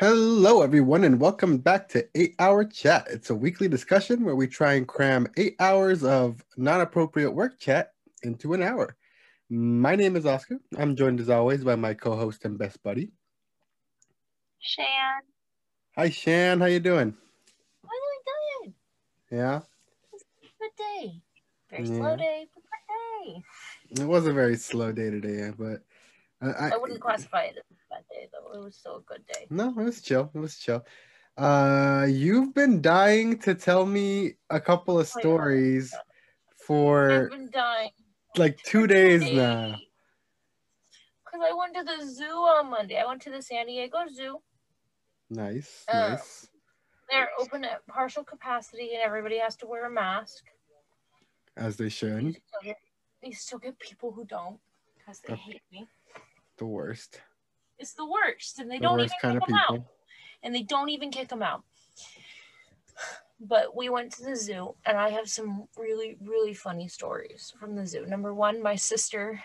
Hello, everyone, and welcome back to 8 Hour Chat. It's a weekly discussion where we try and cram eight hours of non appropriate work chat into an hour. My name is Oscar. I'm joined as always by my co host and best buddy, Shan. Hi, Shan. How you doing? I'm doing good. Yeah, Good day. Very Yeah. slow day, but good day. it was a very slow day today, but I, I, wouldn't classify it as a bad day though. It was still a good day. no, it was chill. It was chill. Uh, you've been dying to tell me a couple of Oh, stories I've for been dying. like two days now. Because I went to the zoo on Monday. I went to the San Diego Zoo. Nice, Oh. nice. They're open at partial capacity and everybody has to wear a mask. As they You should. still get, you still get people who don't because they Okay. hate me. The worst. It's the worst. And they The don't even kind kick of 'em out. and they don't even kick them out. But we went to the zoo, and I have some really, really funny stories from the zoo. Number one, my sister,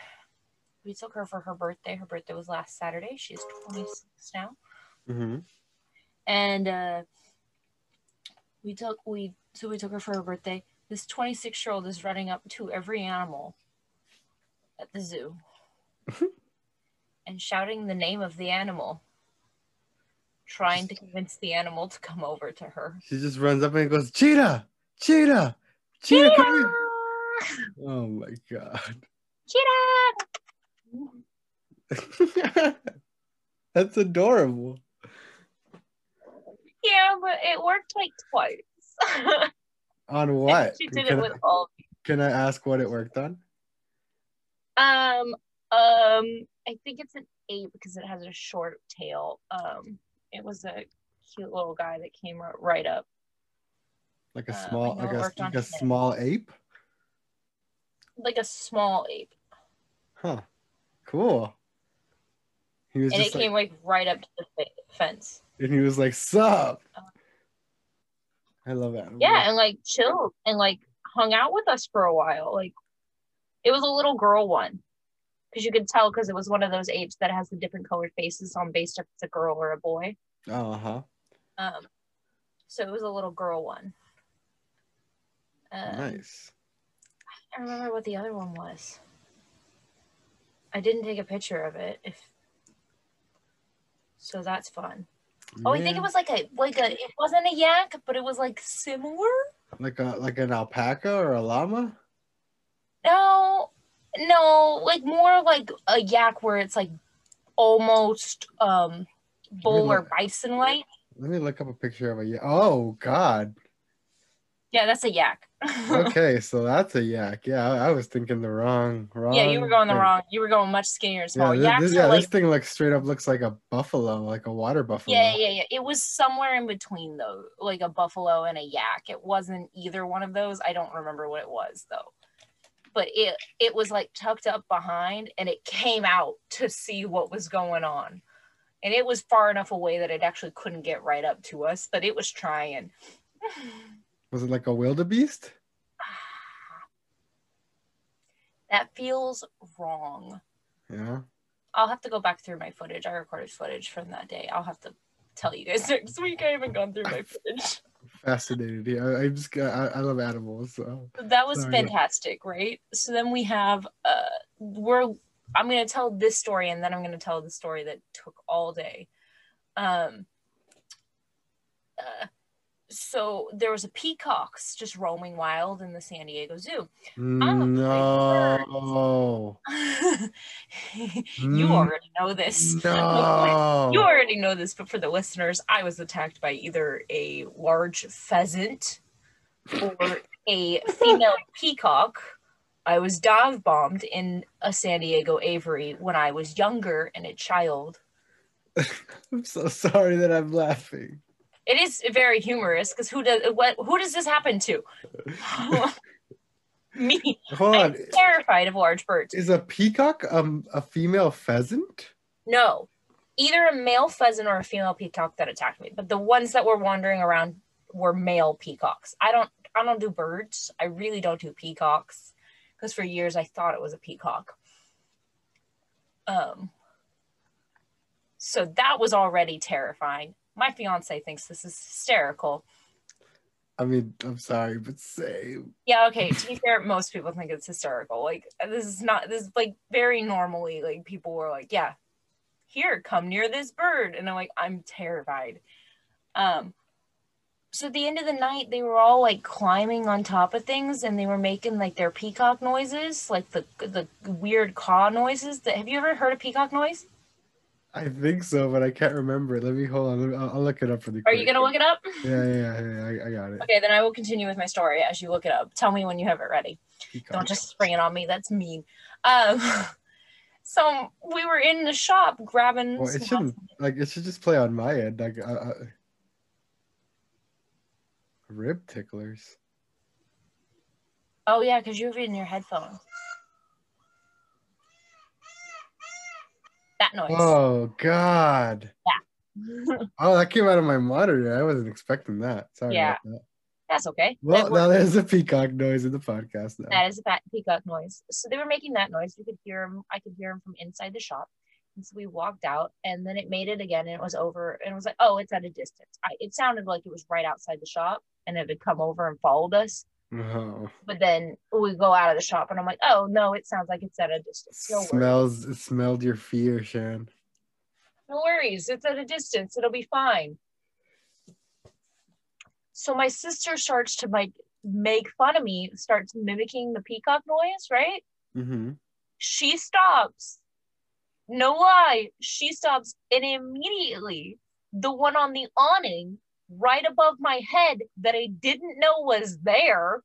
we took her for her birthday. Her birthday was last Saturday. She's 26 now. hmm And uh, we took, we, so we took her for her birthday. This 26 year old is running up to every animal at the zoo and shouting the name of the animal, trying to convince the animal to come over to her. She just runs up and goes, Cheetah! Cheetah! Cheetah, come here! Oh my god. Cheetah! That's adorable. Yeah, but it worked like twice. On what? she did Can, it with all. can I ask what it worked on? Um, um, I think it's an eight because it has a short tail. Um, it was a cute little guy that came right up. Like a Uh, small, like a, like a small ape? like a small ape, Huh. Cool. He was and it just came like, like right up to the fence. and he was like, Sup? I love animals. Yeah, and like chilled and like hung out with us for a while. Like it was a little girl one because you could tell because it was one of those apes that has the different colored faces on based if it's a girl or a boy. Uh huh. Um, so it was a little girl one. Um, Nice. I don't remember what the other one was. I didn't take a picture of it. If so, that's fun. Oh, I think it was like a like a. It wasn't a yak, but it was like similar. like a like an alpaca or a llama. No, no, like more like a yak where it's like almost um bull or look. bison like. Let me look up a picture of a yak. Oh God. Yeah, that's a yak. Okay, so that's a yak. Yeah, I, I was thinking the wrong wrong. yeah, you were going the wrong. You were going much skinnier and Yeah, this, this- yeah, like this thing looks straight up looks like a buffalo, like a water buffalo. Yeah, yeah, yeah. It was somewhere in between though, like a buffalo and a yak. It wasn't either one of those. I don't remember what it was though. But it it was like tucked up behind and it came out to see what was going on. And it was far enough away that it actually couldn't get right up to us, but it was trying. Was it like a wildebeest? that feels wrong. Yeah. I'll have to go back through my footage. I recorded footage from that day. I'll have to tell you guys next week. I haven't gone through my footage. Fascinated. Yeah, I, I just I, I love animals. So that was Sorry. fantastic right so then we have uh we're i'm going to tell this story and then i'm going to tell the story that took all day um uh, so there was a peacocks just roaming wild in the san diego zoo no. you Mm, already know this No. you already know this but for the listeners i was attacked by either a large pheasant or a female peacock i was dive bombed in a san diego aviary when i was younger and a child I'm so sorry that I'm laughing. It is very humorous because who does what who does this happen to? Me. Hold i'm on. terrified of large birds. Is a peacock um a female pheasant? no. Either a male pheasant or a female peacock that attacked me but the ones that were wandering around were male peacocks. I don't i don't do birds. I really don't do peacocks because for years i thought it was a peacock. Um so that was already terrifying My fiance thinks this is hysterical. I mean, I'm sorry, but same. Yeah, okay. To be fair, most people think it's hysterical. Like this is not this is like very normally like people were like, yeah, here, come near this bird. And I'm like, I'm terrified. Um so at the end of the night they were all like climbing on top of things and they were making like their peacock noises, like the the weird caw noises. That have you ever heard a peacock noise? I think so, but I can't remember. Let me hold on. Me, I'll, I'll look it up really Are quick. you gonna look it up? Yeah, yeah, yeah. yeah, I, I got it. Okay, then I will continue with my story as you look it up. Tell me when you have it ready. Don't just spring it on me. That's mean. Um, so we were in the shop grabbing. Well, it shouldn't. Like, it should just play on my end. Like, uh, uh, rib ticklers. Oh yeah, because you have it in your headphones. That noise. Oh God. Yeah. Oh, that came out of my monitor. I wasn't expecting that. Sorry Yeah. about that. That's okay. Well, now there's a peacock noise in the podcast now. that is a peacock noise. So they were making that noise. We could hear them. I could hear them from inside the shop. And so we walked out, and then it made it again, and it was over, and it was like, oh, it's at a distance. I, it sounded like it was right outside the shop, and it had come over and followed us. Oh, But then we go out of the shop, and I'm like, oh no, it sounds like it's at a distance. No smells. It smelled your fear, Sharon. No worries. It's at a distance. It'll be fine. So my sister starts to like make fun of me, starts mimicking the peacock noise, right? Mm-hmm. She stops. No lie, she stops, and immediately the one on the awning right above my head that I didn't know was there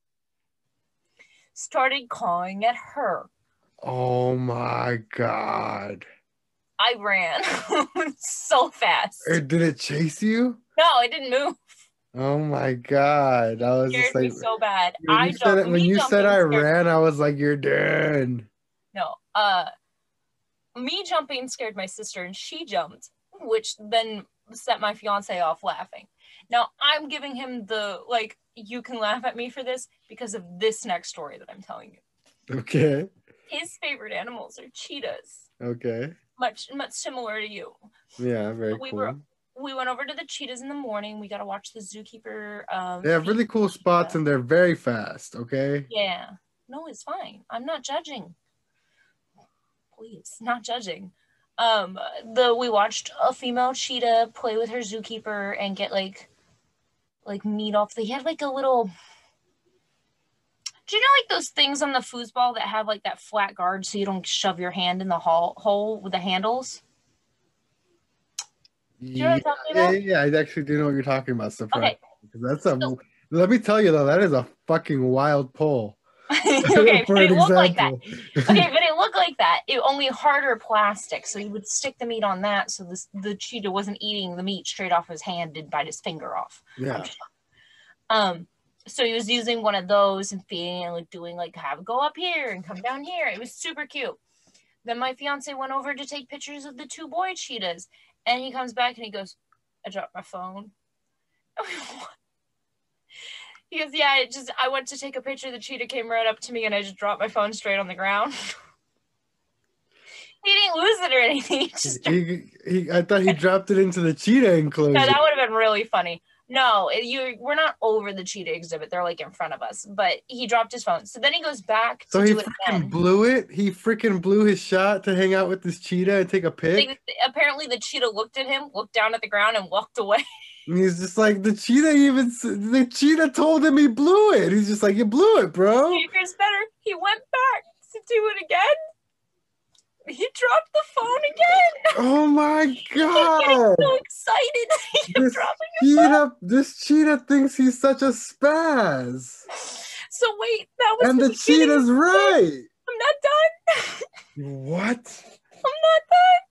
started cawing at her. Oh my God. I ran so fast. Or did it chase you? No, it didn't move. Oh my God. I was scared just like, me so bad. when I you said, it, when you said I ran, I was like, you're done. No, uh, me jumping scared my sister, and she jumped, which then set my fiance off laughing. Now I'm giving him the like, you can laugh at me for this because of this next story that I'm telling you. Okay. His favorite animals are cheetahs, Okay. much much similar to you. Yeah, very We cool. were- We went over to the cheetahs in the morning. We got to watch the zookeeper. Um, They have really cool spots and they're very fast. Okay. Yeah. No, it's fine. I'm not judging. Please, not judging. Um, the we watched a female cheetah play with her zookeeper and get like like meat off. They had like a little do you know like those things on the foosball that have like that flat guard so you don't shove your hand in the hole hole with the handles? you know what I'm yeah, yeah, yeah, I actually do know what you're talking about. So Okay. that's a. So- let me tell you though, that is a fucking wild pull. okay, but it looked like that. okay, but it looked like that. It only harder plastic, so you would stick the meat on that, so this the cheetah wasn't eating the meat straight off his hand and bite his finger off. yeah. Um, so he was using one of those and feeding and like doing like have go up here and come down here. It was super cute. Then my fiance went over to take pictures of the two boy cheetahs, and he comes back and he goes, "I dropped my phone." He goes, yeah, it just I went to take a picture. The cheetah came right up to me, and I just dropped my phone straight on the ground. he didn't lose it or anything. He just He, he, I thought he dropped it into the cheetah enclosure. no, that would have been really funny. No, you we're not over the cheetah exhibit. They're like in front of us. But he dropped his phone. So then he goes back to so he do it freaking again. blew it. He freaking blew his shot to hang out with this cheetah and take a pic. They- apparently the cheetah looked at him, looked down at the ground, and walked away. And he's just like the cheetah. Even the cheetah told him he blew it. He's just like you blew it, bro. Here's better. He went back to do it again. He dropped the phone again. Oh my god! so excited. This dropping his phone. cheetah, this cheetah thinks he's such a spaz, So wait, that was and the, the beginning. cheetah's right. I'm not done. What? I'm not done.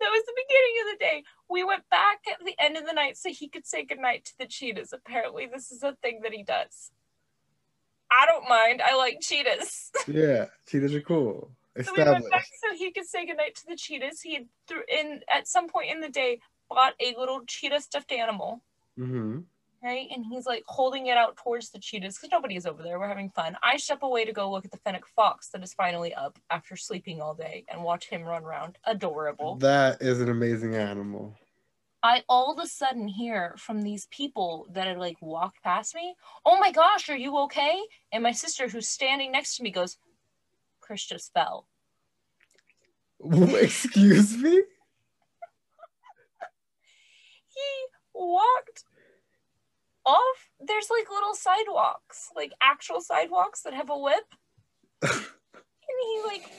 That was the beginning of the day. We went back end of the night so he could say goodnight to the cheetahs. Apparently, this is a thing that he does. I don't mind. I like cheetahs. Yeah, cheetahs are cool. So we went back so he could say goodnight to the cheetahs. He had through in at some point in the day bought a little cheetah stuffed animal, Mm-hmm. right? And he's like holding it out towards the cheetahs because nobody is over there. We're having fun. I step away to go look at the fennec fox that is finally up after sleeping all day and watch him run around. Adorable. That is an amazing animal. I all of a sudden hear from these people that had like walked past me, "Oh my gosh, are you okay?" And my sister, who's standing next to me, goes, "Chris just fell." Excuse me. He walked off. There's like little sidewalks, like actual sidewalks that have a lip, and he like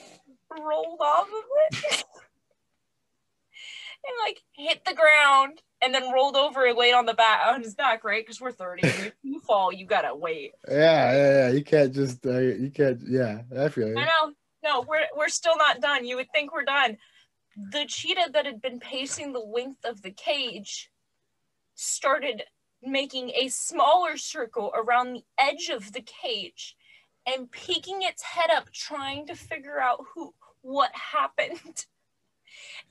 rolled off of it. And like hit the ground and then rolled over and laid on the back on his back, right? Because we're 30. If you fall, you gotta wait. Yeah, yeah, yeah. You can't just uh, you can't yeah, I feel you. I know. No, we're we're still not done. You would think we're done. The cheetah that had been pacing the length of the cage started making a smaller circle around the edge of the cage and peeking its head up trying to figure out who what happened.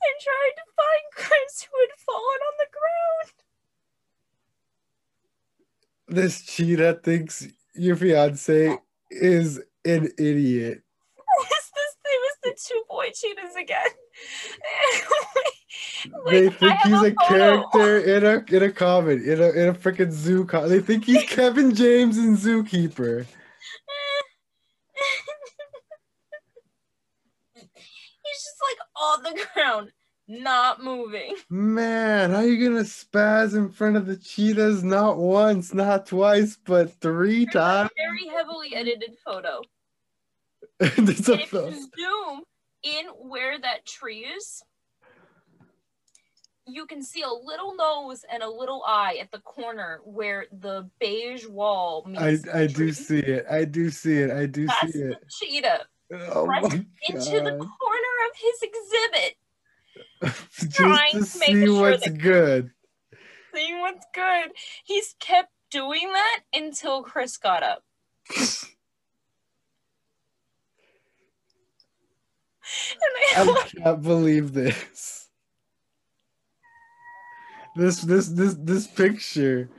and tried to find Chris who had fallen on the ground. This cheetah thinks your fiance is an idiot. Was this it was the two boy cheetahs again. like, they think he's a, a character in a in a comic in a in a freaking zoo. Co- they think he's Kevin James in Zookeeper. On the ground, not moving. Man, how are you gonna spaz in front of the cheetahs not once, not twice, but three times? very heavily edited photo. if you zoom in where that tree is, you can see a little nose and a little eye at the corner where the beige wall meets. I, I do see it. I do see it. I do That's see it. cheetah. Oh into the corner of his exhibit. Just to, to see what's good. Seeing what's good. He's kept doing that until Chris got up. I, can't believe this. This this this this picture.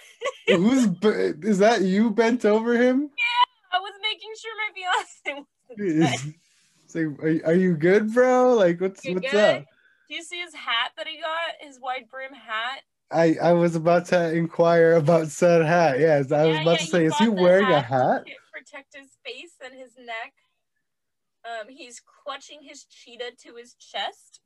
Who's is that? You bent over him? Yeah, I was making sure my fiance like, are, are you good, bro? Like, what's you what's good? up? Do you see his hat that he got? His wide brim hat. I I was about to inquire about said hat. Yes, I yeah, was about yeah, to say, is he wearing hat a hat? To protect his face and his neck. Um, he's clutching his cheetah to his chest.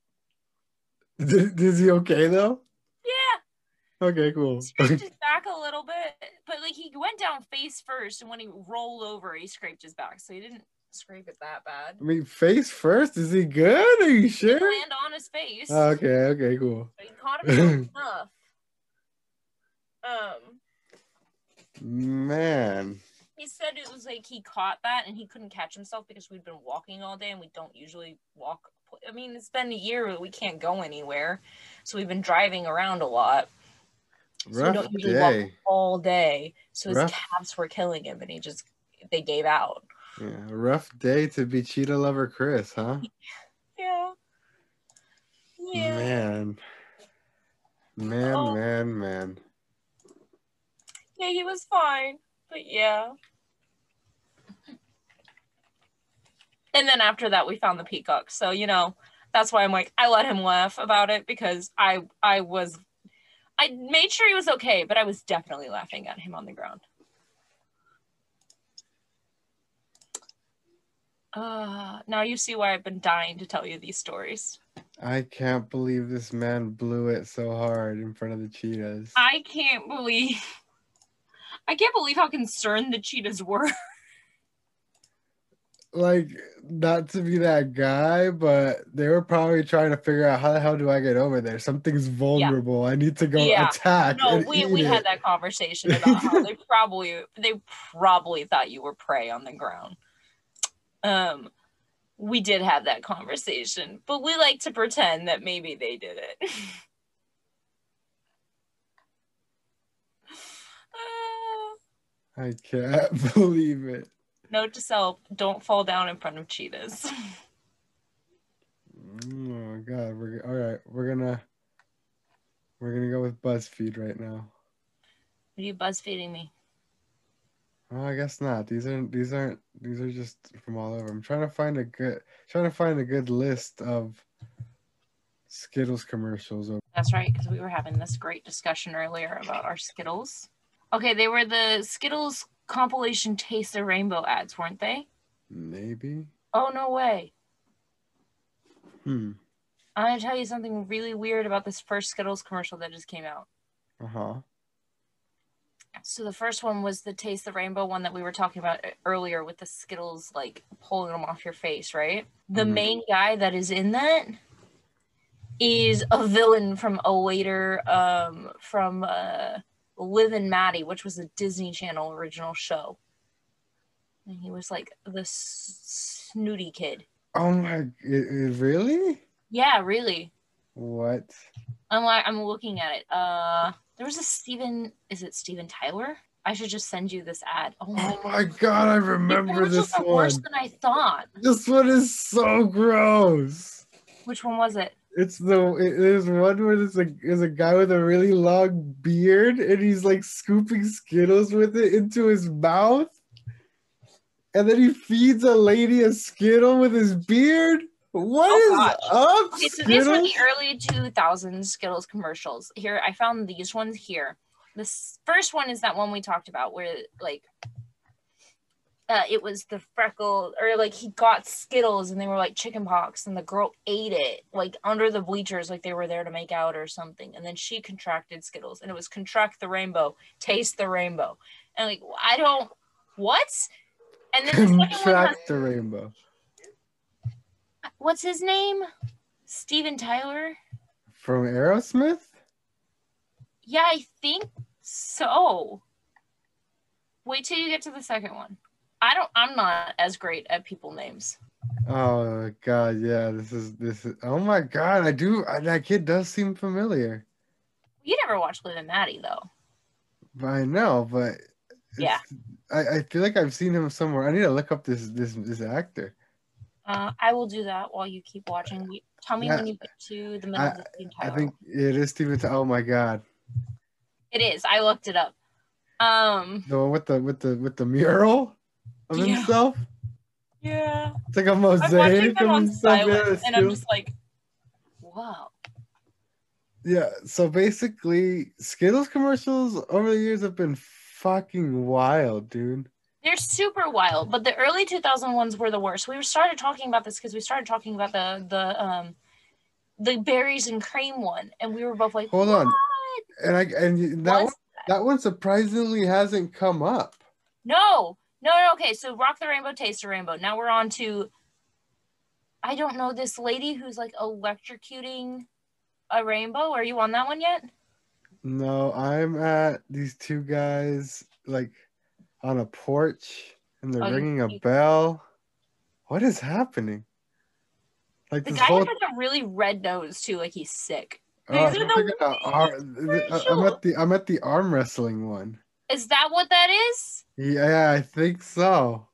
Is he okay though? Yeah. Okay, cool. Scraped his back a little bit, but like he went down face first, and when he rolled over, he scraped his back, so he didn't scrape it that bad. I mean, face first. Is he good? Are you sure? He land on his face. Oh, okay. Okay. Cool. But he caught him enough. Um. Man. He said it was like he caught that and he couldn't catch himself because we'd been walking all day and we don't usually walk. I mean, it's been a year we can't go anywhere, so we've been driving around a lot. So Rough we don't usually day. walk all day. So his Rough. calves were killing him, and he just they gave out. Yeah, rough day to be cheetah lover Chris, huh? Yeah. Yeah. Man. Man, oh. man, man. Yeah, he was fine. But yeah. And then after that we found the peacock. So, you know, that's why I'm like I let him laugh about it because I I was I made sure he was okay, but I was definitely laughing at him on the ground. Uh, now you see why I've been dying to tell you these stories. I can't believe this man blew it so hard in front of the cheetahs. I can't believe. I can't believe how concerned the cheetahs were. like, not to be that guy, but they were probably trying to figure out how the hell do I get over there? Something's vulnerable. Yeah. I need to go yeah. attack. No, we, we had that conversation about how they probably they probably thought you were prey on the ground um we did have that conversation but we like to pretend that maybe they did it. I can't believe it. Note to self don't fall down in front of cheetahs. Oh my god we're all right we're gonna we're gonna go with buzzfeed right now. What are you buzzfeeding me Oh, I guess not. These aren't. These aren't. These are just from all over. I'm trying to find a good. Trying to find a good list of Skittles commercials. That's right, because we were having this great discussion earlier about our Skittles. Okay, they were the Skittles compilation Taste the Rainbow ads, weren't they? Maybe. Oh, no way. Hmm. I'm to tell you something really weird about this first Skittles commercial that just came out. Uh huh. So the first one was the Taste the Rainbow one that we were talking about e-, earlier with the Skittles like pulling them off your face, right? The Mhm. main guy that is in that is a villain from a later um from uh Liv and Maddie, which was a Disney Channel original show. And he was like the s- snooty kid. Oh my! really? Yeah, really. What? I'm like I'm looking at it. Uh there was a Steven is it Steven Tyler? I should just send you this ad. Oh my Oh my god! I remember this one. worse than I thought. This one is so gross. Which one was it? It's the it- there's one where there's a there's a guy with a really long beard and he's like scooping Skittles with it into his mouth, and then he feeds a lady a Skittle with his beard. What Oh, is up, Okay, so these were the early 2000s Skittles commercials. Here, I found these ones here. This first one is that one we talked about where, like, uh, it was the freckle, or like he got Skittles and they were like chicken pox, and the girl ate it, like under the bleachers, like they were there to make out or something. And then she contracted Skittles, and it was contract the rainbow, taste the rainbow. And like, I don't, what? And then the second one has Contract the rainbow what's his name? Steven Tyler? from Aerosmith. Yeah, I think so. Wait till you get to the second one. I don't I'm not as great at people names. Oh god, yeah, this is this is. Oh my god, I do. I, that kid does seem familiar. You never watched Liv and Maddie though. I know, but Yeah. I, I feel like I've seen him somewhere. I need to look up this this this actor. Uh, I will do that while you keep watching. Tell me Yeah, when you get to the middle of the Steven I think it is Steven. Ty- Oh my god, it is. I looked it up. Um the one with the with the with the mural of Yeah. himself. yeah. It's like a mosaic them of on himself. Yeah, silent and I'm just like, wow. yeah. So basically, Skittles commercials over the years have been fucking wild, dude. They're super wild, but the early 2000 ones were the worst. We started talking about this because we started talking about the the um the berries and cream one, and we were both like, Hold on, and I and that one, that one surprisingly hasn't come up. No, no, no. Okay, so Rock the Rainbow, Taste the Rainbow. Now we're on to I don't know this lady who's like electrocuting a rainbow. Are you on that one yet? No, I'm at these two guys like on a porch and they're Oh, ringing a bell. What is happening? Like The guy whole has a really red nose too, like he's sick. oh, I'm, the ar- uh, I'm at the I'm at the arm wrestling one. Is that what that is? Yeah, I think so.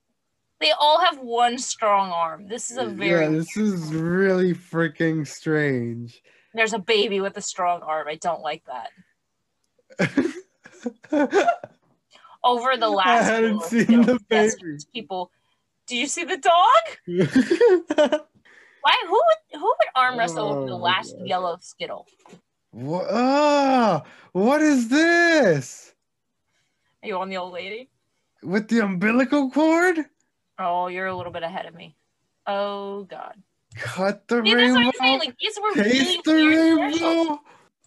They all have one strong arm. This is a very yeah, this is really freaking strange. There's a baby with a strong arm. I don't like that. Over the last hadn't little seen the baby. people. Do you see the dog? Why? Who would who would arm wrestle over the Oh, last God. yellow Skittle? what? Ah, what is this? Are you on the old lady? With the umbilical cord? Oh, you're a little bit ahead of me. Oh God. Cut the See, that's what rainbow. I'm saying. Like these were really Taste the rainbow.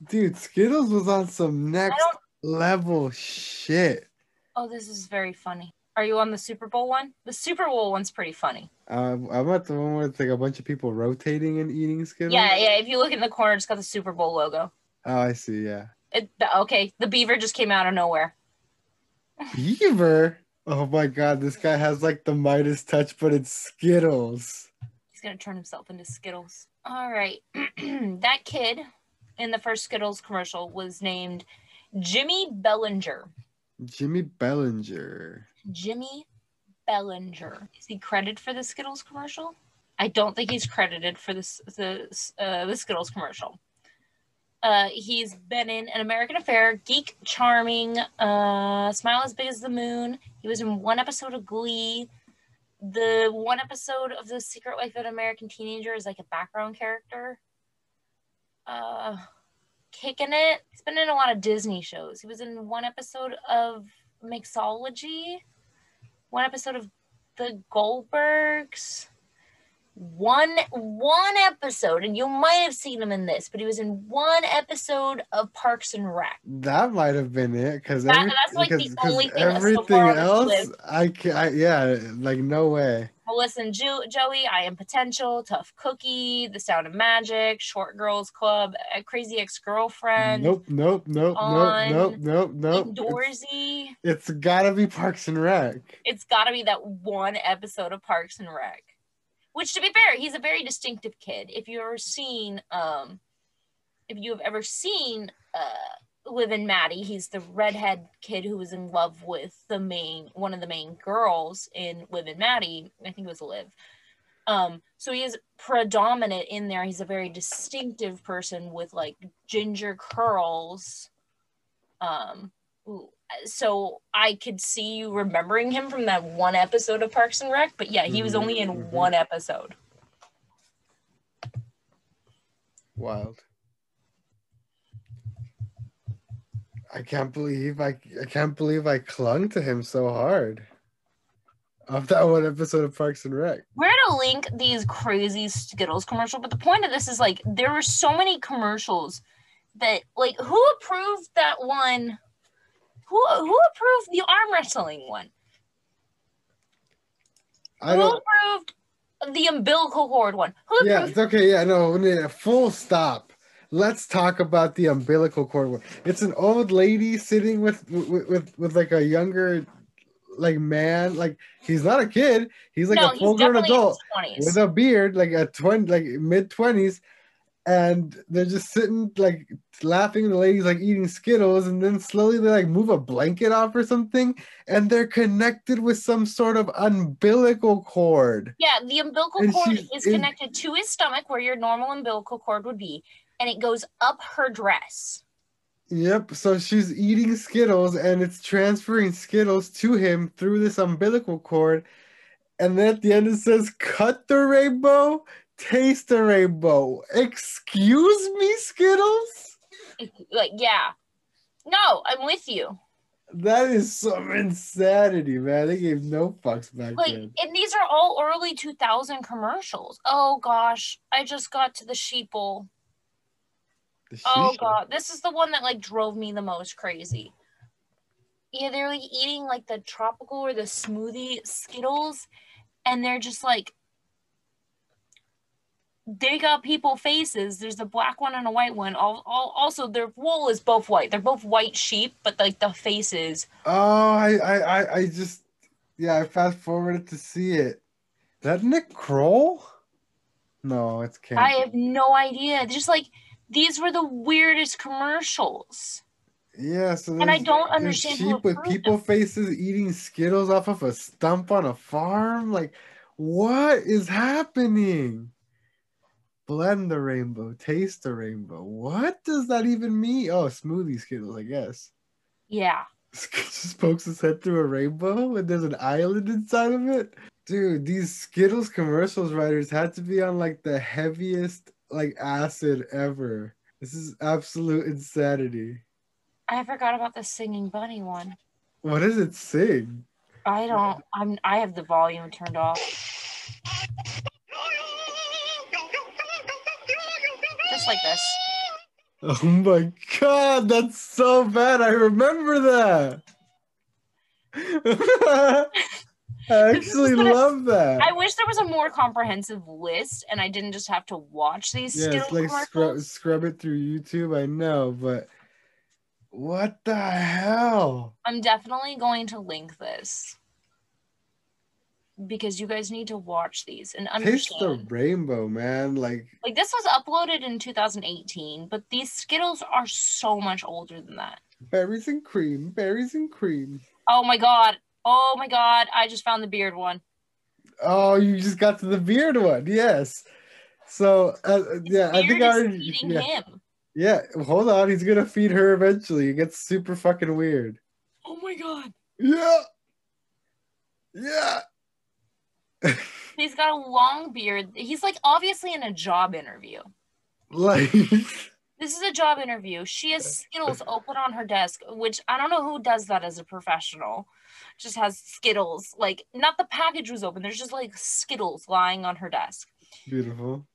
Dude, Skittles was on some next level shit. Oh, this is very funny. Are you on the Super Bowl one? The Super Bowl one's pretty funny. Um, I'm at the one where it's like a bunch of people rotating and eating Skittles. Yeah, yeah. If you look in the corner, it's got the Super Bowl logo. Oh, I see. Yeah. It, okay, the beaver just came out of nowhere. Beaver. Oh my God, this guy has like the Midas touch, but it's Skittles. He's gonna turn himself into Skittles. All right, that kid in the first Skittles commercial was named Jimmy Bellinger. Jimmy Bellinger. Jimmy Bellinger. Is he credited for the Skittles commercial? I don't think he's credited for this the uh, the Skittles commercial. Uh, he's been in An American Affair, Geek Charming, uh, Smile as Big as the Moon. He was in one episode of Glee. The one episode of The Secret Life of an American Teenager is like a background character. uh kicking it. He's been in a lot of Disney shows. He was in one episode of Mixology, one episode of The Goldbergs, one one episode, and you might have seen him in this, but he was in one episode of Parks and Rec. That might have been it because That- that's, like, the only thing so everything far else. I can I, yeah, like no way. Well, listen, jo- Joey, I Am Potential, Tough Cookie, The Sound of Magic, Short Girls Club, A Crazy Ex Girlfriend, Nope, nope, nope, on nope, nope, nope, nope. Indoorsy. It's, it's gotta be Parks and Rec. It's got to be that one episode of Parks and Rec. Which, to be fair, he's a very distinctive kid. If you've ever seen, um, if you have ever seen uh, Liv and Maddie, he's the redhead kid who was in love with the main one of the main girls in Liv and Maddie. I think it was Liv. Um, so he is predominant in there. He's a very distinctive person with like ginger curls. Um, ooh, so I could see you remembering him from that one episode of Parks and Rec, but yeah, he was only in mhm. one episode. Wild. I can't believe I I can't believe I clung to him so hard. Of that one episode of Parks and Rec. We're gonna link these crazy Skittles commercial, but the point of this is like there were so many commercials that like who approved that one? Who who approved the arm wrestling one? I who approved the umbilical cord one? Who Yeah, it's okay. Yeah, no, we need a full stop. Let's talk about the umbilical cord one. It's an old lady sitting with with with, with like a younger like man, like he's not a kid, he's like no, a full grown adult with a beard, like a twenty like mid twenties, and they're just sitting like laughing, the lady's like eating Skittles, and then slowly they like move a blanket off or something, and they're connected with some sort of umbilical cord. Yeah, the umbilical And cord she's is connected to his stomach where your normal umbilical cord would be, and it goes up her dress. Yep. So she's eating Skittles and it's transferring Skittles to him through this umbilical cord. And then at the end it says, cut the rainbow, taste the rainbow. Excuse me, Skittles? Like, yeah. No, I'm with you. That is some insanity, man. They gave no fucks back Like, then. and these are all early 2000 commercials. Oh gosh, I just got to the sheeple. Oh god, this is the one that like drove me the most crazy. Yeah, they're like eating like the tropical or the smoothie Skittles, and they're just like they got people faces. There's a black one and a white one. All, all, also, their wool is both white. They're both white sheep, but like the faces. Oh, I, I, I, I just, yeah, I fast forwarded to see it. Is that Nick Kroll? No, it's can't. I have no idea. Just like these were the weirdest commercials. Yeah, so And I don't understand sheep with people faces eating Skittles off of a stump on a farm. Like, what is happening? Blend the rainbow, taste the rainbow. What does that even mean? Oh, smoothie Skittles, I guess. Yeah. Just pokes his head through a rainbow and there's an island inside of it. Dude, these Skittles commercials writers had to be on like the heaviest like acid ever. This is absolute insanity. I forgot about the singing bunny one. What does it sing? I don't. I'm. I have the volume turned off. Just like this. Oh my god, that's so bad. I remember that. I actually love that. I wish there was a more comprehensive list, and I didn't just have to watch these Yeah, it's like scrub, scrub it through YouTube. I know, but what the hell? I'm definitely going to link this because you guys need to watch these and understand. Taste the rainbow, man. Like, Like this was uploaded in 2018, but these Skittles are so much older than that. berries and cream, berries and cream. Oh my god. Oh my god. I just found the beard one. Oh, you just got to the beard one. Yes. So, uh, yeah, I think I already. Yeah. him. Yeah, hold on. He's gonna feed her eventually. It gets super fucking weird. Oh my god. Yeah. Yeah. He's got a long beard. He's like obviously in a job interview. Like This is a job interview. She has Skittles open on her desk, which I don't know who does that as a professional. Just has Skittles. Like, not the package was open. There's just like Skittles lying on her desk. Beautiful.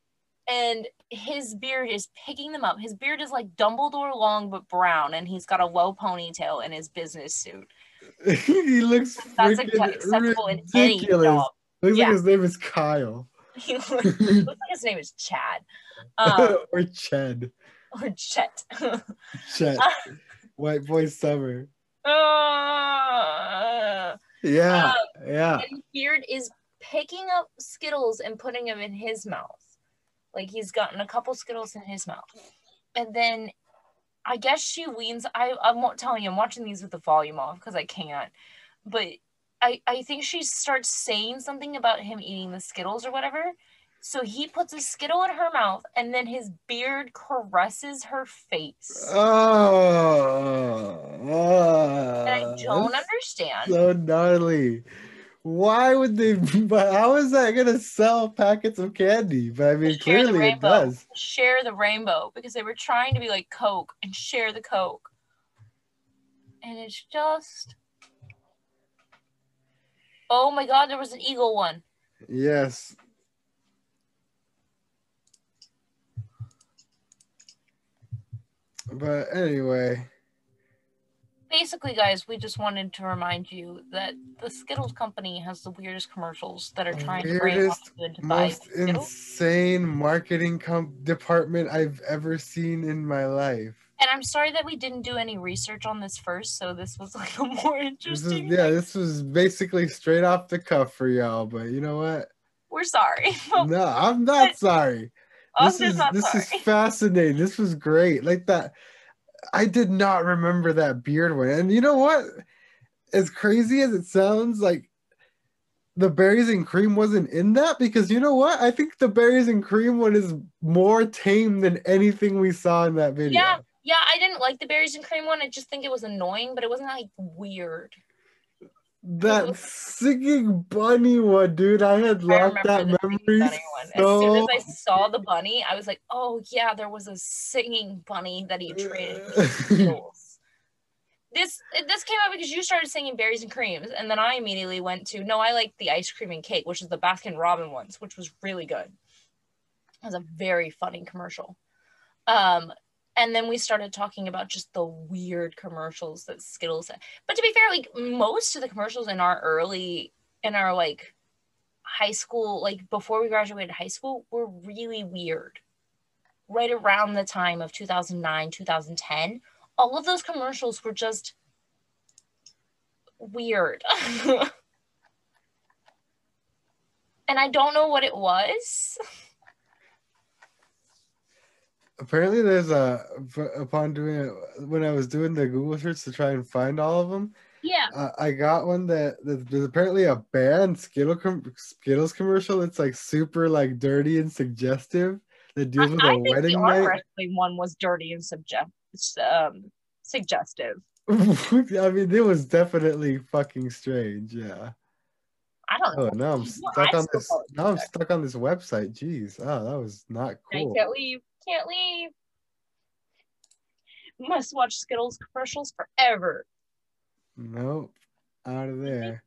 And his beard is picking them up. His beard is like Dumbledore long but brown, and he's got a low ponytail in his business suit. he looks That's acceptable in any job. Looks Yeah. like his name is Kyle He looks, looks like his name is Chad. Um, or Ched. or Chet. Chet. White boy summer. Uh, Yeah, Um, yeah. and Beard is picking up Skittles and putting them in his mouth. Like he's gotten a couple Skittles in his mouth. And then I guess she leans. I, I'm telling you, I'm watching these with the volume off because I can't. But I, I think she starts saying something about him eating the Skittles or whatever. So he puts a Skittle in her mouth and then his beard caresses her face. Oh, and I don't ah, that's understand. so gnarly. Why would they? But how is that gonna sell packets of candy? But I mean, Share clearly it does. share the rainbow because they were trying to be like Coke and share the Coke. And it's just. Oh my god, there was an eagle one. Yes. But anyway, Basically, guys, we just wanted to remind you that the Skittles company has the weirdest commercials that are trying to brainwash Weirdest, into buying most insane marketing com- department I've ever seen in my life. And I'm sorry that we didn't do any research on this first, so this was like a more This is interesting. yeah, this was basically straight off the cuff for y'all. But you know what? We're sorry. No, I'm not sorry. This is this sorry. is fascinating. This was great. Like that, I did not remember that beard one. And you know what? As crazy as it sounds, like the berries and cream wasn't in that because you know what? I think the berries and cream one is more tame than anything we saw in that video. Yeah, yeah, I didn't like the berries and cream one. I just think it was annoying, but it wasn't like weird. That singing bunny one, dude. I had I that memory one. As soon as I saw the bunny, I was like, "Oh yeah, there was a singing bunny that he traded. This this came out because you started singing berries and creams, and then I immediately went to no, I like the ice cream and cake, which is the Baskin Robin ones, which was really good. It was a very funny commercial. Um, and then we started talking about just the weird commercials that Skittles had. But to be fair, like most of the commercials in our early in our like high school, like before we graduated high school, were really weird. Right around the time of 2009, 2010, all of those commercials were just weird. and I don't know what it was. Apparently, there's a upon doing it when I was doing the Google search to try and find all of them. Yeah. Uh, I got one that that there's apparently a banned Skittle com- Skittles commercial. It's like super like dirty and suggestive. That deals with a I think the wedding arm night. wrestling one was dirty and subject, um, suggestive. I mean, it was definitely fucking strange. Yeah. I don't know. Oh, now I'm stuck I on this. Now I'm stuck on this website. Jeez. Oh, that was not I cool. can't leave. Can't leave. Must watch Skittles commercials forever. Nope. Out of there.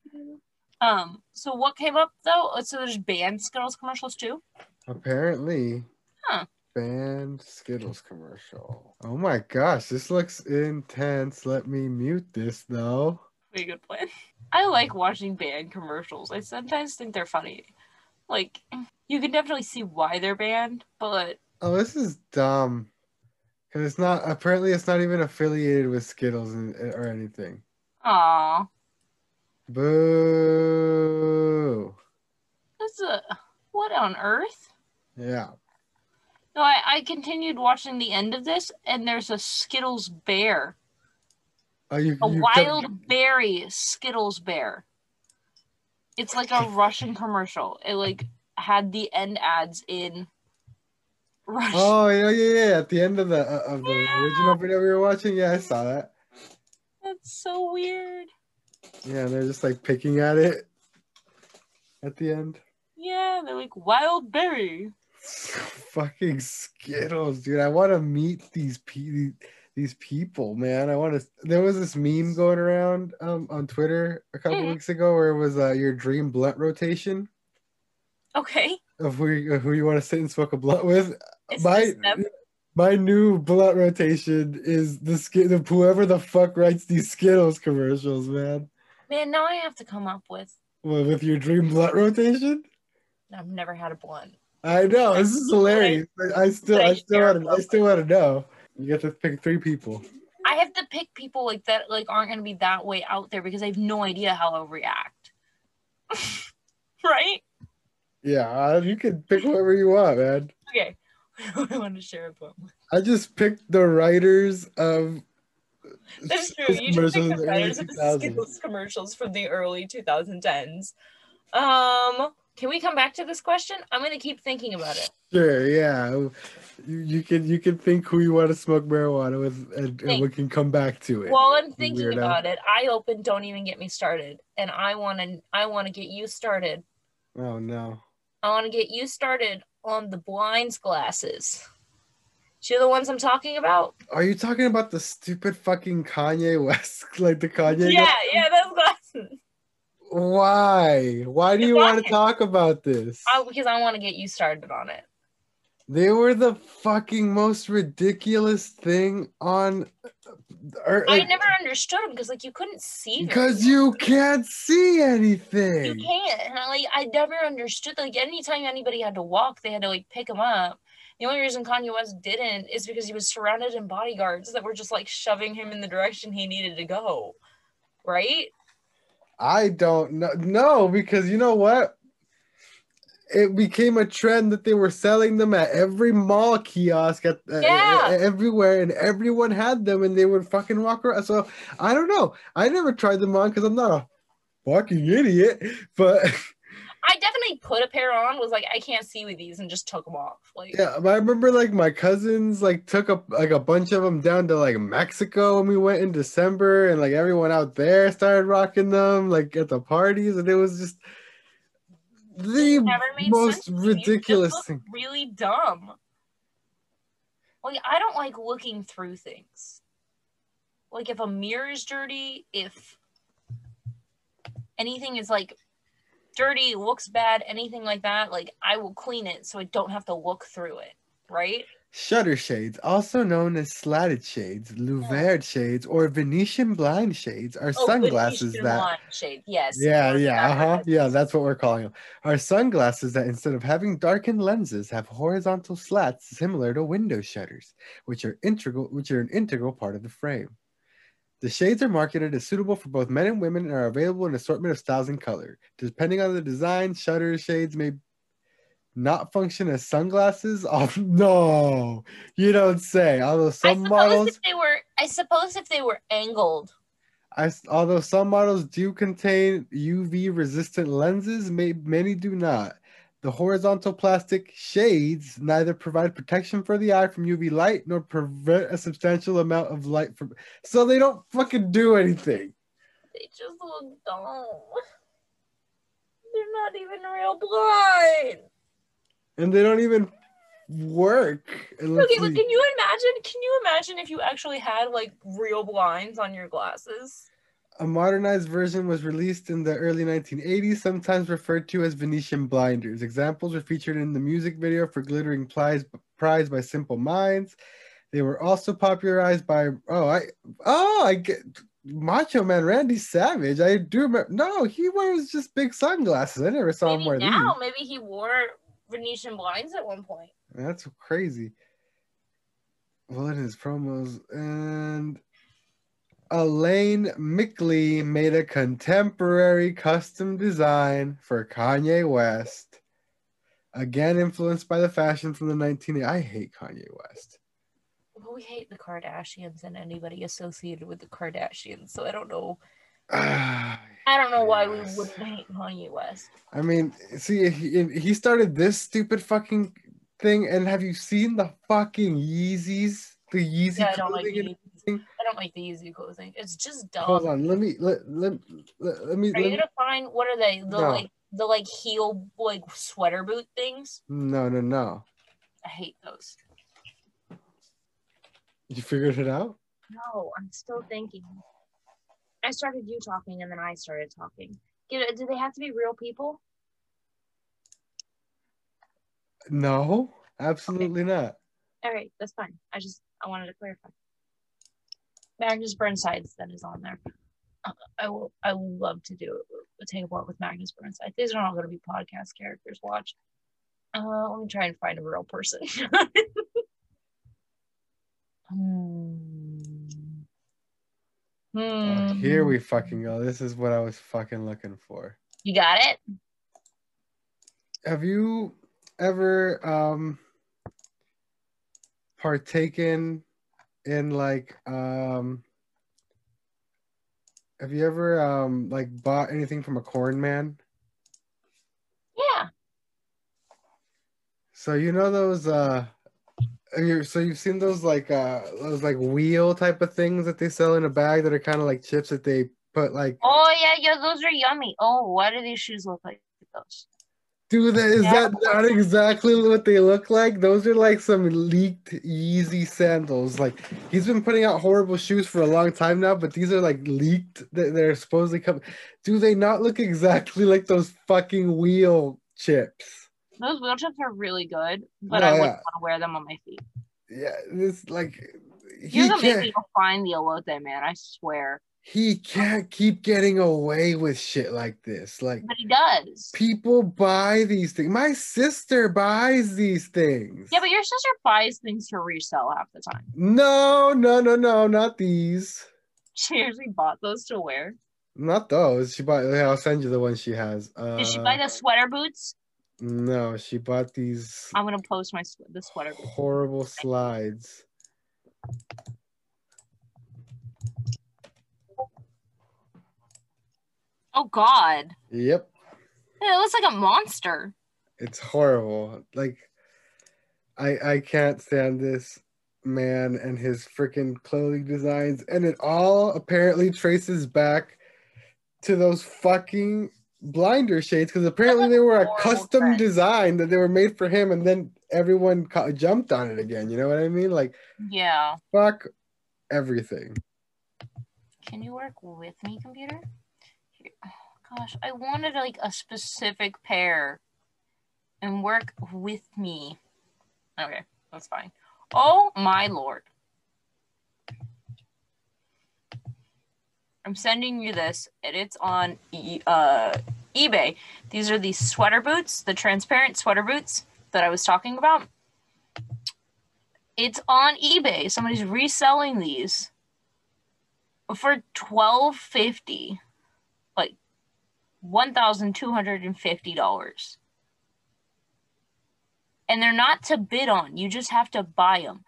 Um. So what came up though? Uh, So there's banned Skittles commercials too. Apparently. Huh. Banned Skittles commercial. Oh my gosh, this looks intense. Let me mute this though. Pretty good plan. I like watching banned commercials. I sometimes think they're funny. Like you can definitely see why they're banned, but Oh, this is dumb. Cause it's not. Apparently, it's not even affiliated with Skittles and, or anything. aw, Boo. that's a what on earth? Yeah. No, I, I continued watching the end of this, and there's a Skittles bear, Oh, you. a you kept- wild berry Skittles bear. It's like a Russian commercial. It like had the end ads in Russian. Oh yeah, yeah, yeah. At the end of the uh, of the original video we were watching, yeah, I saw that. That's so weird. Yeah, they're just like picking at it at the end. Yeah, they're like wild berry. Fucking Skittles, dude. I want to meet these pe- these people, man. I want to. There was this meme going around um, on Twitter a couple Mhm. weeks ago where it was uh, your dream blunt rotation Okay. Of who you, who you want to sit and smoke a blunt with. It's my my new blunt rotation is the skit the whoever the fuck writes these Skittles commercials, man. Man, now I have to come up with. Well, with your dream blunt rotation. I've never had a blunt. I know this is hilarious. I, I still, I still want to, I still want to know. You get to pick three people. I have to pick people like that, like aren't going to be that way out there because I have no idea how I'll react. right? Yeah, uh, you can pick whoever you want, man. Okay. I want to share a with? I just picked the writers of. That's true. You just pick commercials the writers of the Skittles commercials from the early 2010s. Um, can we come back to this question? I'm going to keep thinking about it. Sure, yeah. You, you can you can think who you want to smoke marijuana with, and, and we can come back to it. While I'm thinking about it, I open don't even get me started, and I want to I want to get you started. oh no. I want to get you started on the blinds glasses. Know the ones I'm talking about? Are you talking about the stupid fucking Kanye West, like the Kanye? Yeah, guy? yeah, those glasses. Why? Why do you want to talk about this? I, because I want to get you started on it. They were the fucking most ridiculous thing on earth. I never understood them because like you couldn't see because you can't see anything. You can't. And I, like I never understood. Like anytime anybody had to walk, they had to like pick him up. The only reason Kanye West didn't is because he was surrounded in bodyguards that were just like shoving him in the direction he needed to go. Right? I don't know. No, because you know what? It became a trend that they were selling them at every mall kiosk at uh, everywhere, and everyone had them, and they would fucking walk around. So I don't know. I never tried them on because I'm not a fucking idiot. But I definitely put a pair on. Was like I can't see with these and just took them off. Like yeah, I remember like my cousins like took up like a bunch of them down to like Mexico when we went in December, and like everyone out there started rocking them like at the parties, and it was just the most sense. to me. It just ridiculous thing. Really dumb. Like I don't like looking through things. Like if a mirror is dirty, if anything is like dirty, looks bad, anything like that, like I will clean it so I don't have to look through it. Right? Shutter shades, also known as slatted shades, louvered shades, or Venetian blind shades, are Oh, sunglasses Venetian that. blind shade. Yes. Yeah, yeah, uh huh. Yeah, that's what we're calling them. Are sunglasses that instead of having darkened lenses have horizontal slats similar to window shutters, which are integral, which are an integral part of the frame. The shades are marketed as suitable for both men and women and are available in an assortment of styles and color. Depending on the design, shutter shades may not function as sunglasses. Oh no, you don't say. Although some models if they were I suppose if they were angled. I, although some models do contain UV resistant lenses, may, many do not. The horizontal plastic shades neither provide protection for the eye from UV light nor prevent a substantial amount of light from. So they don't fucking do anything. They just look dumb. They're not even real blind. And they don't even work. Okay, but can you imagine? Can you imagine if you actually had like real blinds on your glasses? A modernized version was released in the early 1980s, sometimes referred to as Venetian blinders. Examples were featured in the music video for Glittering Prize, Prize by Simple Minds. They were also popularized by oh I oh I get Macho Man Randy Savage. I do remember. No, he wears just big sunglasses. I never saw him Maybe wear now, these. maybe he wore Venetian blinds at one point. That's crazy. Well, in his promos, and Alain Mikli made a contemporary custom design for Kanye West. Again, influenced by the fashion from the 1980s. I hate Kanye West. Well, we hate the Kardashians and anybody associated with the Kardashians, so I don't know. I don't know why Yes. we wouldn't hate Kanye West. I mean, see, he, he started this stupid fucking thing, and have you seen the fucking Yeezys? The Yeezy Yeah, I don't like clothing and Yeezys. I don't like the Yeezy clothing. It's just dumb. Hold on, let me let let let, let me. Are Let you me gonna find what are they? The No. like the like heel like sweater boot things. no, no, no. I hate those. You figured it out? No, I'm still thinking. I started you talking and then I started talking. Do they have to be real people? No, absolutely not. All right, that's fine. I just I wanted to clarify. Magnus Burnsides then is on there. I will I would love to do a take a walk with Magnus Burnside. These are all going to be podcast characters. Watch. Uh, let me try and find a real person. hmm. Hmm. here we fucking go. This is what I was fucking looking for. You got it. Have you ever um partaken in like um have you ever um like bought anything from a corn man? Yeah. So you know those uh you so you've seen those like uh those like wheel type of things that they sell in a bag that are kind of like chips that they put like Oh yeah, yeah. Those are yummy. Oh, why do these shoes look like those? Dude, that is Yeah. that not exactly what they look like? Those are like some leaked Yeezy sandals. Like he's been putting out horrible shoes for a long time now, but these are like leaked. They- They're supposedly coming. Do they not look exactly like those fucking wheel chips? Those wheel are really good, but No, I wouldn't yeah. want to wear them on my feet. Yeah, this like he You're make can't find the elote, man. I swear. he can't keep getting away with shit like this. Like But he does. people buy these things. My sister buys these things. Yeah, but your sister buys things to resell half the time. no, no, no, no, not these. She actually bought those to wear. Not those. She bought. yeah, I'll send you the one she has. Uh, Did she buy the sweater boots? No, she bought these I'm gonna post my sw- the sweater horrible slides. Oh God, Yep, it looks like a monster. it's horrible. Like, I I can't stand this man and his freaking clothing designs, and it all apparently traces back to those fucking blinder shades because apparently they were a custom design that they were made for him, and then everyone ca- jumped on it again. You know what I mean? Like, Yeah. fuck everything. Can you work with me, computer? Oh, gosh, I wanted like a specific pair and work with me. Okay, that's fine. Oh my lord. I'm sending you this, and it's on e- uh, eBay. These are these sweater boots, the transparent sweater boots that I was talking about. It's on eBay. Somebody's reselling these for twelve fifty, like one thousand two hundred and fifty dollars. And they're not to bid on. You just have to buy them.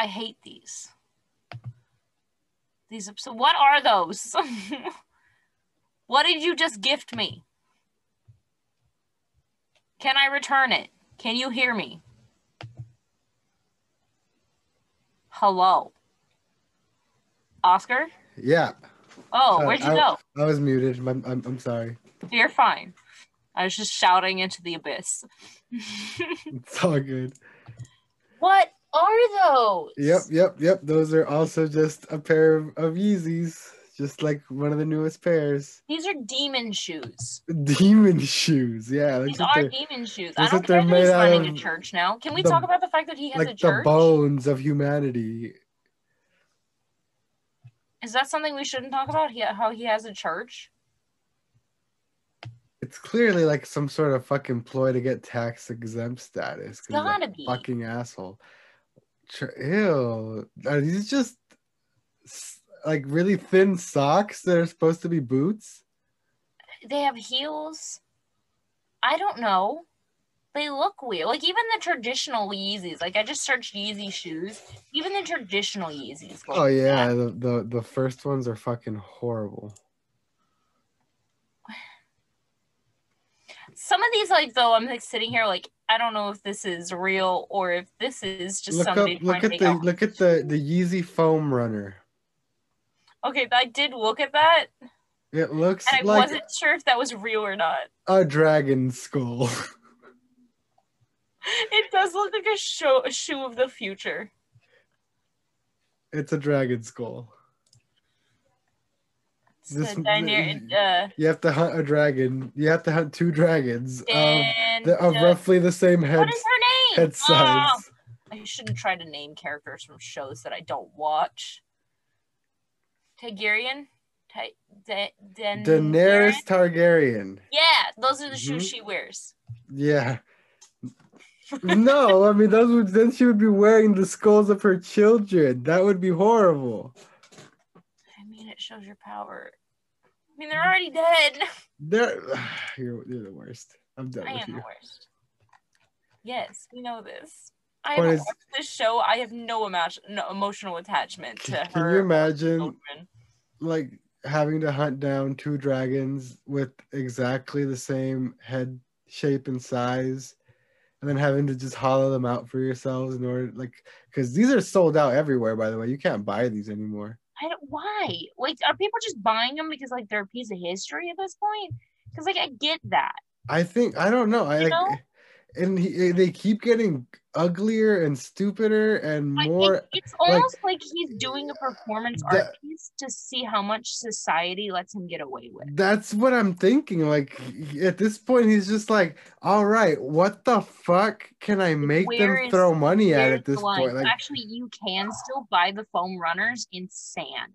I hate these. These so what are those? what did you just gift me? Can I return it? Can you hear me? Hello. Oscar? Yeah. Oh, Sorry, where'd you I- go? I was muted. I'm, I'm, I'm sorry. You're fine. I was just shouting into the abyss. It's all good. what are those? Yep, yep, yep. Those are also just a pair of, of Yeezys, just like one of the newest pairs. These are demon shoes. Demon shoes. Yeah, like, These are demon shoes. I don't care that he's running a church now. Can we the- talk about the fact that he has a church? like the bones of humanity. Is that something we shouldn't talk about? He, how he has a church? It's clearly like some sort of fucking ploy to get tax exempt status. a Gotta be. Fucking asshole. Ew. Are these just like really thin socks that are supposed to be boots? They have heels. I don't know. They look weird. Like even the traditional Yeezys. Like I just searched Yeezy shoes. Even the traditional Yeezys. Oh yeah, the, the the first ones are fucking horrible. Some of these, like though, I'm like sitting here, like I don't know if this is real or if this is just Look up, look at the out. look at the the Yeezy foam runner. Okay, I did look at that. It looks And I like wasn't sure if that was real or not. a dragon skull. It does look like a show a shoe of the future. it's a dragon skull. This- uh, You have to hunt a dragon. You have to hunt two dragons of, of uh, roughly the same head, what is her name? head size. Oh, I shouldn't try to name characters from shows that I don't watch. Tigerian? Ti- Da- Dan- Daenerys Targaryen. Yeah, those are the shoes Mhm. she wears. Yeah. no, I mean those would then she would be wearing the skulls of her children. That would be horrible. I mean, it shows your power. I mean, they're already dead. They're you're, you're the worst. I'm done I am the worst. Yes, we know this. I haven't is- watched this show. I have no, imag- no emotional attachment to Can, her. can you imagine children. like having to hunt down two dragons with exactly the same head shape and size and then having to just hollow them out for yourselves in order like because these are sold out everywhere by the way you can't buy these anymore I don't, why? Like, are people just buying them because like they're a piece of history at this point? Because like I get that. i think i don't know i You like know? And he, eh, they keep getting uglier and stupider and more it's almost like, he's doing a performance art piece to see how much society lets him get away with. That's what I'm thinking. Like at this point, he's just like, "All right, what the fuck can I make where them is- throw money at at this point?" Like, Actually, you can still buy the foam runners in sand.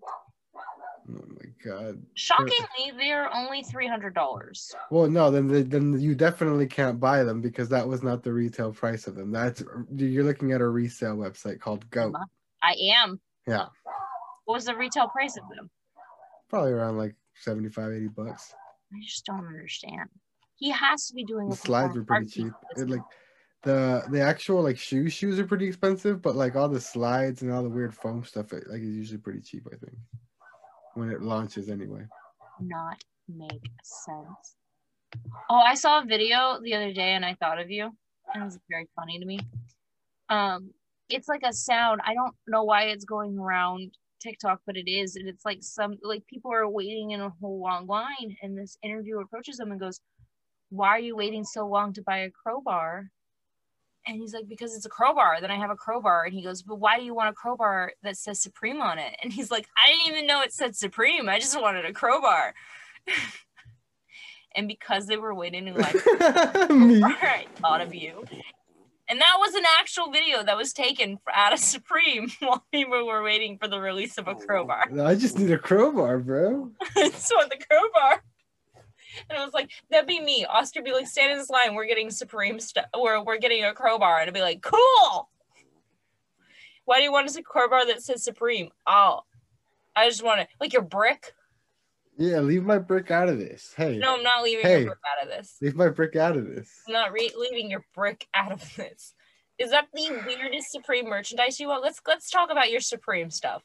Oh my god. Shockingly, they're only three hundred dollars. Well, no, then they, then you definitely can't buy them because that was not the retail price of them. That's you're looking at a resale website called Goat. Uh-huh. I am. Yeah, What was the retail price of them? probably around like 75, 80 bucks. I just don't understand. He has to be doing The slides were pretty cheap. It, like the the actual like shoes shoes are pretty expensive, but like all the slides and all the weird foam stuff, it, like is usually pretty cheap. I think when it launches anyway. not make sense. Oh, I saw a video the other day and I thought of you. It was very funny to me. Um, it's like a sound. I don't know why it's going around TikTok, but it is. And it's like some like people are waiting in a whole long line, and this interviewer approaches them and goes, Why are you waiting so long to buy a crowbar? And he's like, Because it's a crowbar. Then I have a crowbar. And he goes, But why do you want a crowbar that says Supreme on it? And he's like, I didn't even know it said Supreme. I just wanted a crowbar. and because they were waiting in line, Me. I thought of you. And that was an actual video that was taken for- out of Supreme while people were waiting for the release of a oh, crowbar. I just need a crowbar, bro. I just want the crowbar. And I was like, that'd be me. Oscar be like, stand in this line. We're getting Supreme stuff. Or we're getting a crowbar. And I'd be like, cool. Why do you want a crowbar that says Supreme? Oh, I just want to, like your brick. Yeah, leave my brick out of this. Hey, No, I'm not leaving Hey. your brick out of this. leave my brick out of this. I'm not re- leaving your brick out of this. Is that the weirdest Supreme merchandise you own? Let's let's talk about your Supreme stuff.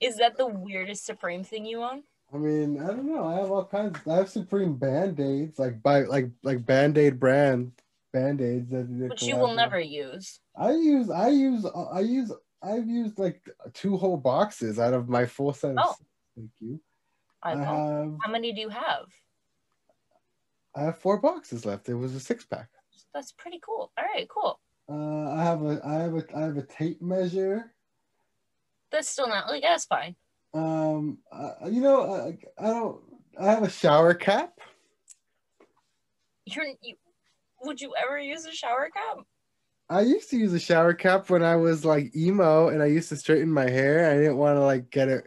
Is that the weirdest Supreme thing you own? I mean, I don't know. I have all kinds. I have Supreme Band Aids, like by like like Band Aid brand Band Aids that. Which you will never use. I use. I use. I use. I've used like two whole boxes out of my full set. Of, Oh. Thank you. I I have. How many do you have? I have four boxes left. It was a six pack. That's pretty cool. All right, cool. Uh, I have a. I have a. I have a tape measure. That's still not like that's fine. Um, uh, you know, I, I don't. I have a shower cap. You're you. Would you ever use a shower cap? I used to use a shower cap when I was like emo, and I used to straighten my hair. I didn't want to like get it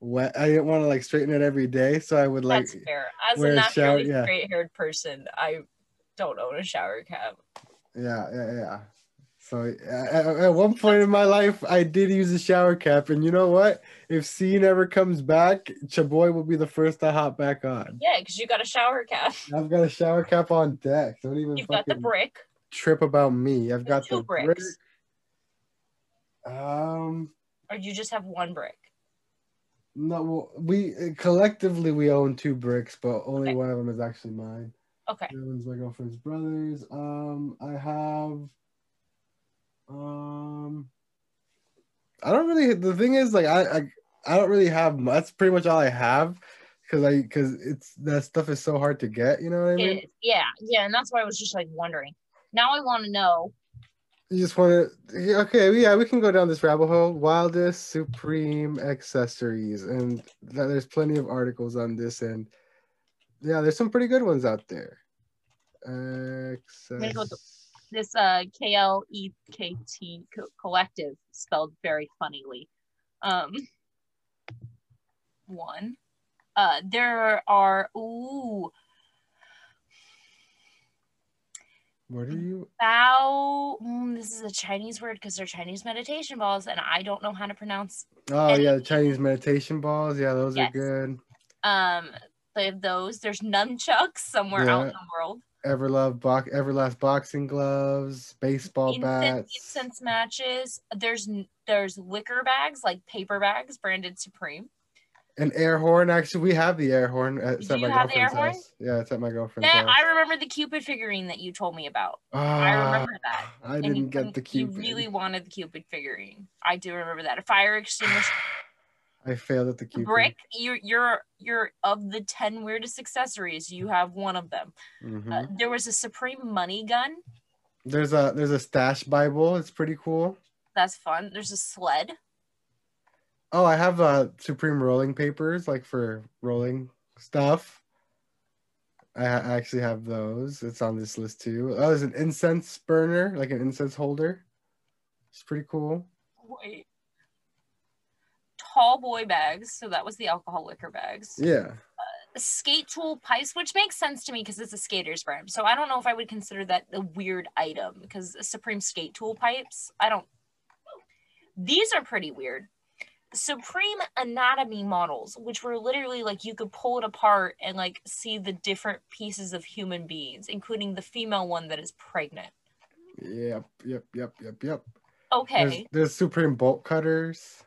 wet. I didn't want to like straighten it every day, so I would like. That's fair. As wear a naturally yeah. straight-haired person, I don't own a shower cap. Yeah, yeah, yeah. So at, at one point in my life, I did use a shower cap, and you know what? If Scene ever comes back, Chaboy will be the first to hop back on. Yeah, because you got a shower cap. I've got a shower cap on deck. Don't even You've got the brick. trip about me. I've got two the brick. bricks. Um, Or you just have one brick? no, well, we collectively we own two bricks, but only Okay. one of them is actually mine. Okay. The other one's my girlfriend's brothers. Um, I have. Um, I don't really. The thing is, like, I I, I don't really have. mu- That's pretty much all I have, because I because it's that stuff is so hard to get. You know what I mean? It. Yeah, yeah, and that's why I was just like wondering. Now I want to know. You just want to okay, yeah, we can go down this rabbit hole. Wildest supreme accessories, and there's plenty of articles on this, and yeah, there's some pretty good ones out there. gonna go with Access- This uh K L E K T co- collective spelled very funnily. Um, one. Uh, there are ooh What are you? bow. Mm, this is a Chinese word because they're Chinese meditation balls, and I don't know how to pronounce Oh yeah, the Chinese meditation balls. Yeah, those Yes. are good. um they have those. There's nunchucks somewhere out in the world. Everlove box, Everlast boxing gloves, baseball Incense, bats. incense matches. There's there's liquor bags like paper bags branded Supreme. An air horn. Actually, we have the air horn at, it's Do at my you have the air girlfriend's horn? house. Yeah, it's at my girlfriend's That house. I remember the Cupid figurine that you told me about. I Ah, remember that. I didn't get the Cupid. You really wanted the Cupid figurine. I do remember that. A fire extinguisher I failed at the Cupid. brick. You're you're you're of the ten weirdest accessories. You have one of them. Mhm. Uh, there was a Supreme money gun. There's a there's a stash Bible. It's pretty cool. That's fun. There's a sled. Oh, I have uh Supreme rolling papers, like for rolling stuff. I ha- actually have those. It's on this list too. Oh, there's an incense burner, like an incense holder. It's pretty cool. Wait. Tall boy bags. So that was the alcohol liquor bags. Yeah. Uh, skate tool pipes, which makes sense to me because it's a skater's brand. So I don't know if I would consider that a weird item because Supreme skate tool pipes, I don't. These are pretty weird. Supreme anatomy models, which were literally like you could pull it apart and like see the different pieces of human beings, including the female one that is pregnant. Yep. Yep. Yep. Yep. Yep. Okay, There's, there's Supreme bolt cutters.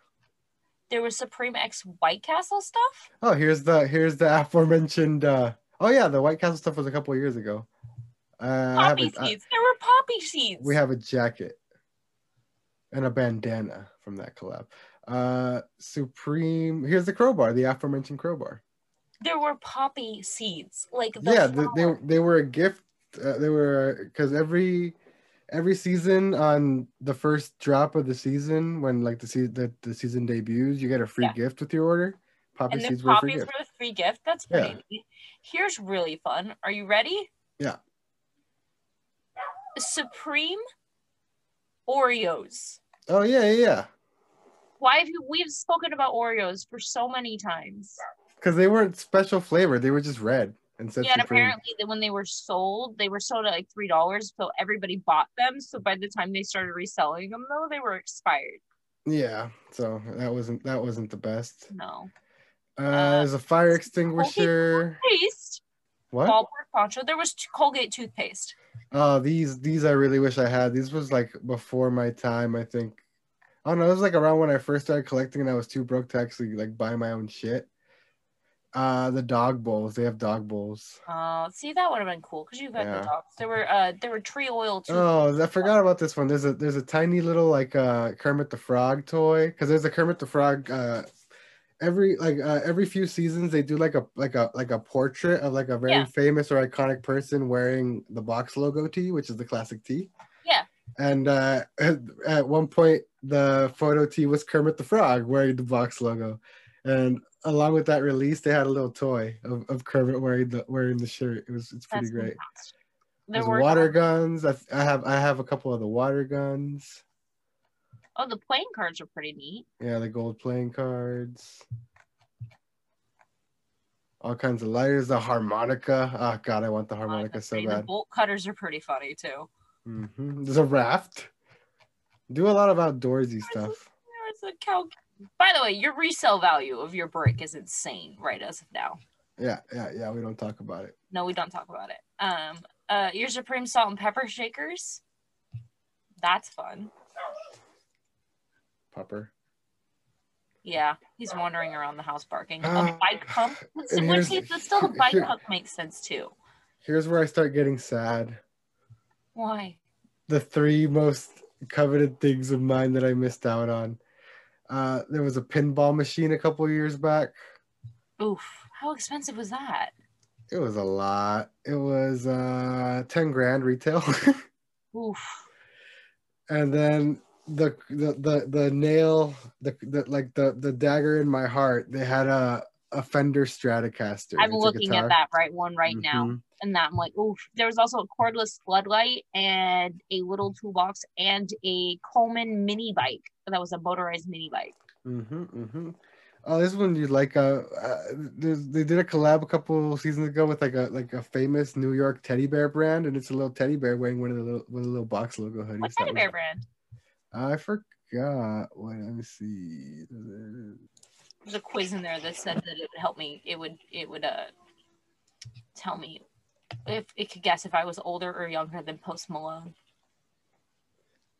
There was Supreme X White Castle stuff. Oh, here's the here's the aforementioned. uh Oh yeah, the White Castle stuff was a couple of years ago. Uh, Poppy a, I- seeds. there were poppy seeds. we have a jacket and a bandana from that collab. Uh, Supreme. Here's the crowbar, the aforementioned crowbar. there were poppy seeds. Like the yeah, they, they they were a gift. Uh, they were because every every season on the first drop of the season when like the se- the, the season debuts, you get a free Yeah. gift with your order. Poppy and seeds were a free poppies gift. were the free gift. That's pretty Yeah. neat. Here's really fun. Are you ready? Yeah. Supreme Oreos. Oh yeah, yeah, yeah. Why have you we've spoken about Oreos for so many times? Because they weren't special flavor; they were just red and yeah, and apparently that when they were sold, they were sold at like three dollars, so everybody bought them. So by the time they started reselling them though, they were expired. Yeah, so that wasn't that wasn't the best. No. Uh, there's a fire extinguisher. What? Ballpark poncho. There was Colgate toothpaste. Oh, these these I really wish I had. These was like before my time, I think. I don't know. It was like around when I first started collecting, and I was too broke to actually like buy my own shit. Uh, the dog bowls. They have dog bowls. Uh, see that would have been cool because you've had Yeah. the dogs. There were uh, there were tree oil too. Oh, I forgot about this one. There's a there's a tiny little like uh Kermit the Frog toy because there's a Kermit the Frog. Uh, every like uh, every few seasons they do like a like a like a portrait of like a very Yeah. famous or iconic person wearing the box logo tee, which is the classic tee. Yeah. And uh, at, at one point, the photo tee was Kermit the Frog wearing the box logo, and along with that release, they had a little toy of, of Kermit wearing the wearing the shirt. It was it's pretty That's great. fantastic. There There's were water guns. I, I have I have a couple of the water guns. Oh, the playing cards are pretty neat. Yeah, the gold playing cards. All kinds of lighters. The harmonica. Oh god, I want the harmonica so pretty- The bad. bolt cutters are pretty funny too. Mm-hmm. There's a raft. Do a lot of outdoorsy stuff. There's a cow. By the way, your resale value of your brick is insane right as of now. Yeah, yeah, yeah. We don't talk about it. No, we don't talk about it. Um, uh, your Supreme salt and pepper shakers. That's fun. Popper. Yeah, he's wandering around the house barking. A Ah, bike pump. and In which case, still the bike here- pump makes sense too. Here's where I start getting sad. Why? the three most coveted things of mine that I missed out on. Uh, there was a pinball machine a couple years back. Oof. How expensive was that? It was a lot. It was uh 10 grand retail. Oof. and then the the the, the nail the, the like the the dagger in my heart they had a a fender stratocaster I'm It's looking at that right one right now. Mhm. And that I'm like, oof. There was also a cordless floodlight and a little toolbox and a Coleman mini bike. That was a motorized mini bike. Mm-hmm, mm-hmm. Oh, this one you like? Uh, uh they did a collab a couple seasons ago with like a like a famous New York teddy bear brand, and it's a little teddy bear wearing one of the little with a little box logo hoodies. What teddy bear brand? I forgot. Wait, let me see. There's a quiz in there that said that it would help me. It would it would uh tell me if it could guess if I was older or younger than Post Malone.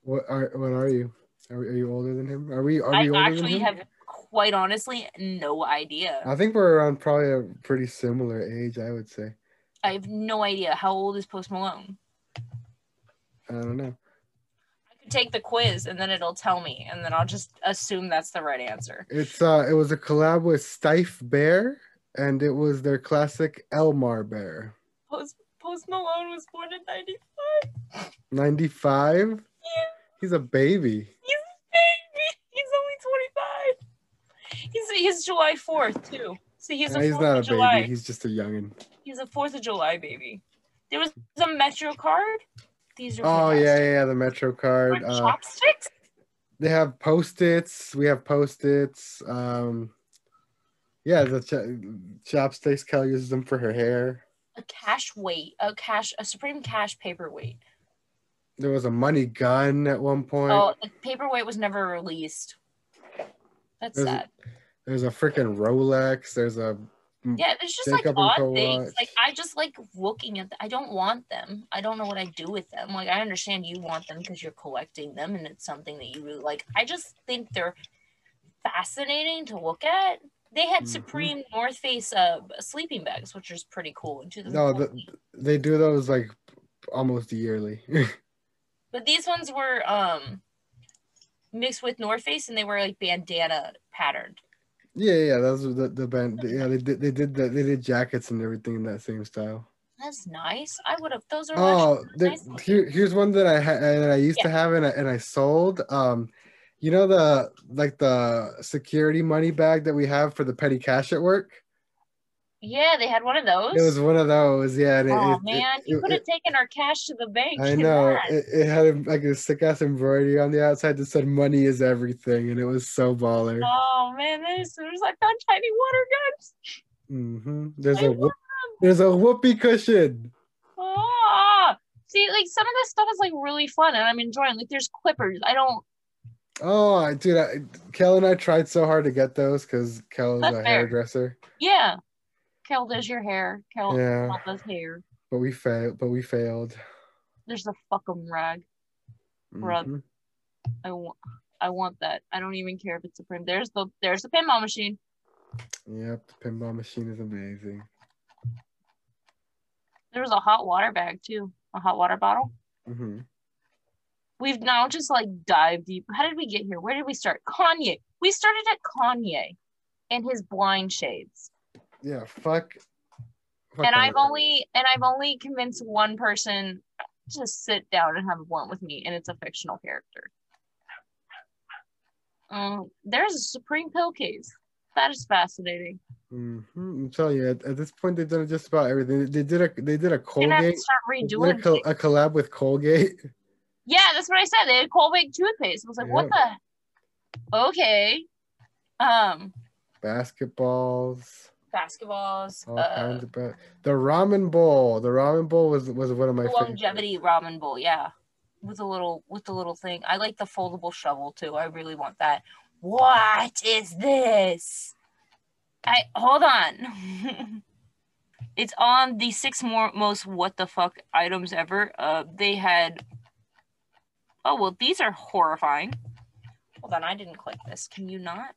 What are what are you? Are, are you older than him? Are we? Are I we older than actually have quite honestly no idea. I think we're around probably a pretty similar age. I would say. I have no idea how old is Post Malone. I don't know. I could take the quiz and then it'll tell me, and then I'll just assume that's the right answer. It's uh, it was a collab with Steiff Bear, and it was their classic Elmar Bear. Post Post Malone was born in '95. 95? He's a baby. He's a baby. He's July 4th too. So he's a he's 4th not of a July. baby. He's just a youngin. He's a 4th of July baby. There was a Metro card. These are Oh yeah, fantastic. yeah, yeah, the Metro card. Uh, chopsticks. they have post-its. We have post-its. Um, yeah, the ch- chopsticks. Kelly uses them for her hair. A cash weight. A cash. A Supreme cash paperweight. There was a money gun at one point. Oh, the paperweight was never released. That's There's a- sad. There's a freaking Rolex. There's a Yeah, it's just Jacob like odd things. Like I just like looking at. The, I don't want them. I don't know what I do with them. Like I understand you want them because you're collecting them and it's something that you really like. I just think they're fascinating to look at. They had Mhm. Supreme North Face uh, sleeping bags, which is pretty cool. In no. The, they do those like almost yearly. but these ones were um mixed with North Face and they were like bandana patterned. Yeah, yeah. Those are the the band. Yeah, they did. They did the, They did jackets and everything in that same style. That's nice. I would have. Those are Oh, there, nice. here, here's one that I had that I used to have and I, and I sold. Um, you know the like the security money bag that we have for the petty cash at work. Yeah, they had one of those. It was one of those, yeah. Oh it- man, it- you could have taken our cash to the bank. I know it, it had a, like a sick ass embroidery on the outside that said "money is everything," and it was so baller. Oh man, there's there's like found tiny water guns. Mm-hmm. There's I a whoop, there's a whoopee cushion. Ah, see, like some of this stuff is like really fun, and I'm enjoying. Like there's clippers. I don't. Oh, dude, I, Kel and I tried so hard to get those because Kel is That's a fair. hairdresser. Yeah, Kel does your hair. Kel, Yeah. Does hair. But we failed. But we failed. There's the fuckum rag. Rub. Mhm. I want. I want that. I don't even care if it's Supreme. There's the there's the pinball machine. Yep, the pinball machine is amazing. There was a hot water bag too. A hot water bottle. Mm-hmm. We've now just like dived deep. How did we get here? Where did we start? Kanye. We started at Kanye and his blind shades. Yeah, fuck. fuck and I've only and I've only convinced one person to sit down and have a blunt with me, and it's a fictional character. Um, there's a Supreme pill case. That is fascinating. Mhm, I'm telling you, at, at this point, they've done just about everything. They did a they did a Gonna have to Colgate. start they did a, redoing. col- a collab with Colgate. Yeah, that's what I said. They had Colgate toothpaste. I was like, what the? Okay. Um, Basketballs, basketballs. all Uh, kinds of. Ba- the ramen bowl. The ramen bowl was was one of my the favorites. longevity ramen bowl. Yeah, with a little with the little thing. I like the foldable shovel too. I really want that. What is this? I hold on. it's on the six more most what the fuck items ever. Uh, they had. Oh well, these are horrifying. Hold on, I didn't click this. Can you not?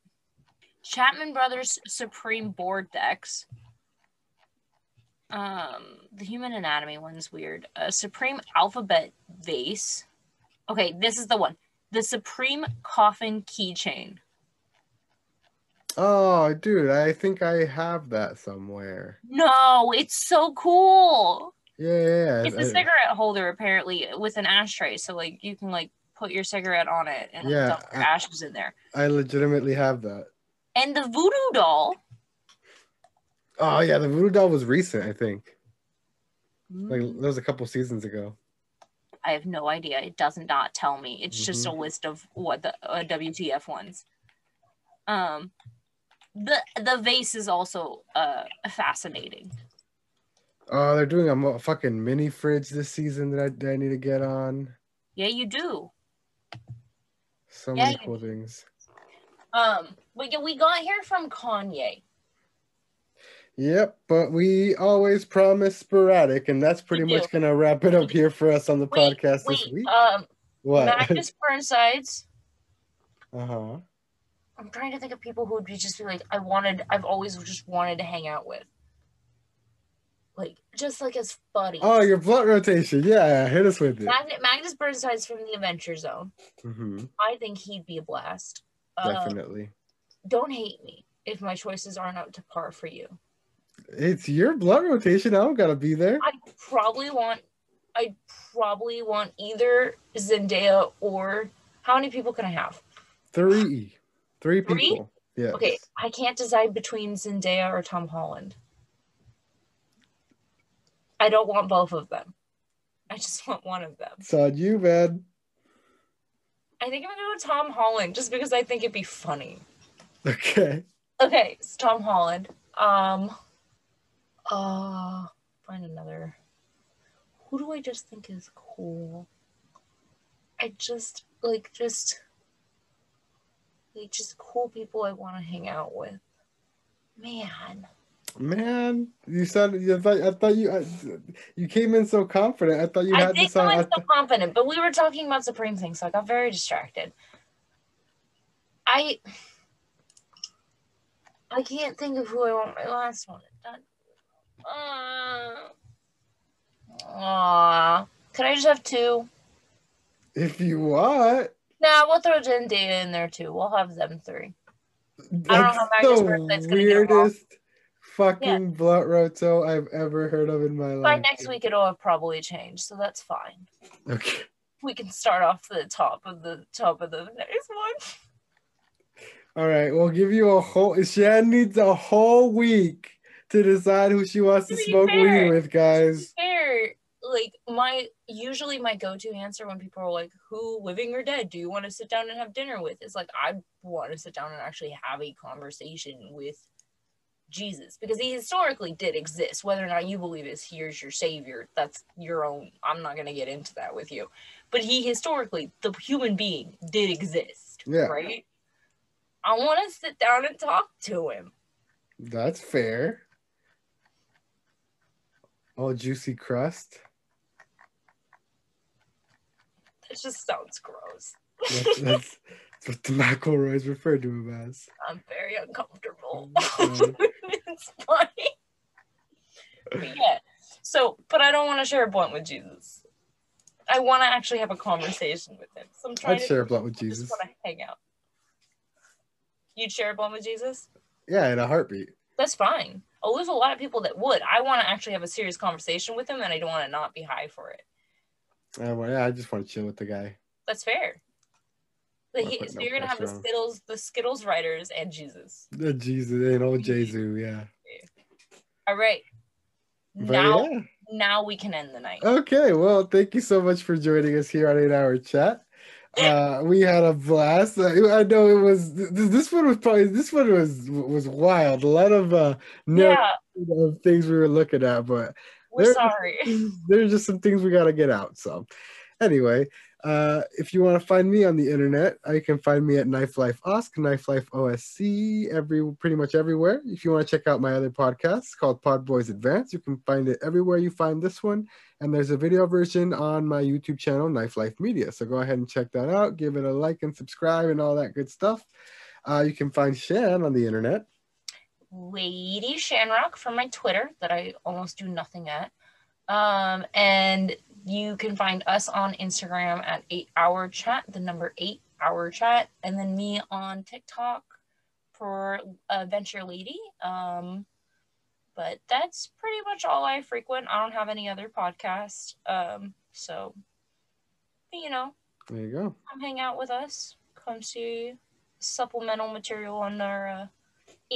Chapman Brothers Supreme board decks. Um, the human anatomy one's weird. A Supreme alphabet vase. Okay, this is the one. The Supreme coffin keychain. Oh, dude, I think I have that somewhere. No, it's so cool. Yeah, yeah, yeah. It's a cigarette holder apparently with an ashtray, so like you can like put your cigarette on it and Yeah, dump your I- ashes in there. I legitimately have that. And the voodoo doll. Oh yeah, the voodoo doll was recent, I think. Like Mm, that was a couple seasons ago. I have no idea. It does not tell me. It's just a Mhm. list of what the uh, WTF ones. Um, the the vase is also uh fascinating. Oh, they're doing a mo- fucking mini fridge this season that I, that I need to get on. Yeah, you do. So Yeah, many cool do. things. Um, yeah, we got here from Kanye. Yep, but we always promise sporadic, and that's pretty We much gonna wrap it up here for us on the Wait, podcast this Wait, week. um, what? Magnus Burnsides. uh huh. I'm trying to think of people who would be just be like, I wanted, I've always just wanted to hang out with. Like, just like as buddies. Oh, your blood rotation. Yeah, hit us with it. Magnus, Magnus Burnside's from the Adventure Zone. hmm I think he'd be a blast. Uh, Definitely. don't hate me if my choices aren't up to par for you. It's your blood rotation. I don't gotta be there. I probably want, I probably want either Zendaya or how many people can I have? Three. Three Three? people. Yes. Okay, I can't decide between Zendaya or Tom Holland. I don't want both of them. I just want one of them. It's on you, man. I think I'm gonna go with Tom Holland just because I think it'd be funny. Okay. Okay, it's Tom Holland. Um uh find another. Who do I just think is cool? I just like just like just cool people I want to hang out with. Man. Man, you said I thought, I thought you I, you came in so confident. I thought you I had did this on. I so confident, but we were talking about Supreme things, so I got very distracted. I I can't think of who I want my last one. Uh, aw. Can I just have two? if you want. Nah, we'll throw Jen Zendaya in there too. We'll have them three. That's how Magnus the Birthride's gonna get fucking blood roto I've ever heard of in my life. By next week, it'll have probably changed, so that's fine. Okay. We can start off the top of the top of the next one. All right, we'll give you a whole. Shan needs a whole week to decide who she wants to To smoke fair- weed with, guys. fair, like my usually my go-to answer when people are like, "Who, living or dead, do you want to sit down and have dinner with?" is like, I want to sit down and actually have a conversation with Jesus because he historically did exist. Whether or not you believe is he is your savior, that's your own. I'm not gonna get into that with you, but he historically, the human being, did exist. Yeah. Right. I want to sit down and talk to him. That's fair. Oh, juicy crust. That just sounds gross. That's, that's, that's what the McElroys referred to him as. I'm very uncomfortable. It's funny. But yeah. So, but I don't want to share a blunt with Jesus. I want to actually have a conversation with him. So I'm trying I'd to share a blunt with I just Jesus. want to hang out. You'd share a blunt with Jesus? Yeah, in a heartbeat. That's fine. Oh, there's a lot of people that would. I want to actually have a serious conversation with him, and I don't want to not be high for it. Uh, well, yeah, I just want to chill with the guy. That's fair. But I'll he, put so no you're gonna have the on. Skittles, the Skittles writers, and Jesus. The Jesus and old Jesu, yeah. All right. But now, yeah. now we can end the night. Okay, well, thank you so much for joining us here on Eight Hour Chat. Uh, we had a blast. Uh, I know it was th- this one was probably this one was was wild. A lot of uh yeah, of things we were looking at, but we're there- sorry. there's just some things we got to get out. So, anyway, uh, if you want to find me on the internet, you can find me at Knife Life Osc, Knife Life OSC, every pretty much everywhere. If you want to check out my other podcast called Pod Boys Advance, you can find it everywhere you find this one. And there's a video version on my YouTube channel, Knife Life Media. So go ahead and check that out. Give it a like and subscribe and all that good stuff. Uh, you can find Shan on the internet. Lady Shanrock from my Twitter that I almost do nothing at. Um, and you can find us on Instagram at eight hour chat, the number eight hour chat, and then me on TikTok for uh, Venture Lady. Um, but that's pretty much all I frequent. I don't have any other podcasts. Um, so, you know, There you go. come hang out with us. Come see supplemental material on our uh,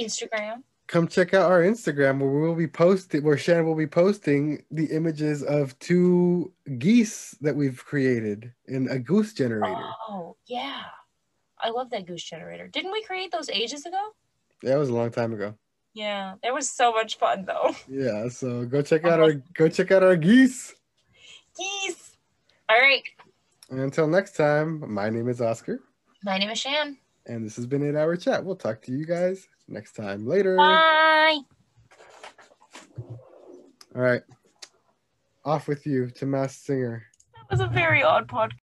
Instagram. Come check out our Instagram where we'll be posting where Shannon will be posting the images of two geese that we've created in a goose generator. Oh, yeah. I love that goose generator. Didn't we create those ages ago? That was a long time ago. Yeah, it was so much fun though. Yeah, so go check out our go check out our geese. Geese. All right. And until next time, my name is Oscar, My name is Shan. And this has been Eight Hour Chat. We'll talk to you guys next time. Later. Bye. All right. Off with you to Masked Singer. That was a very odd podcast.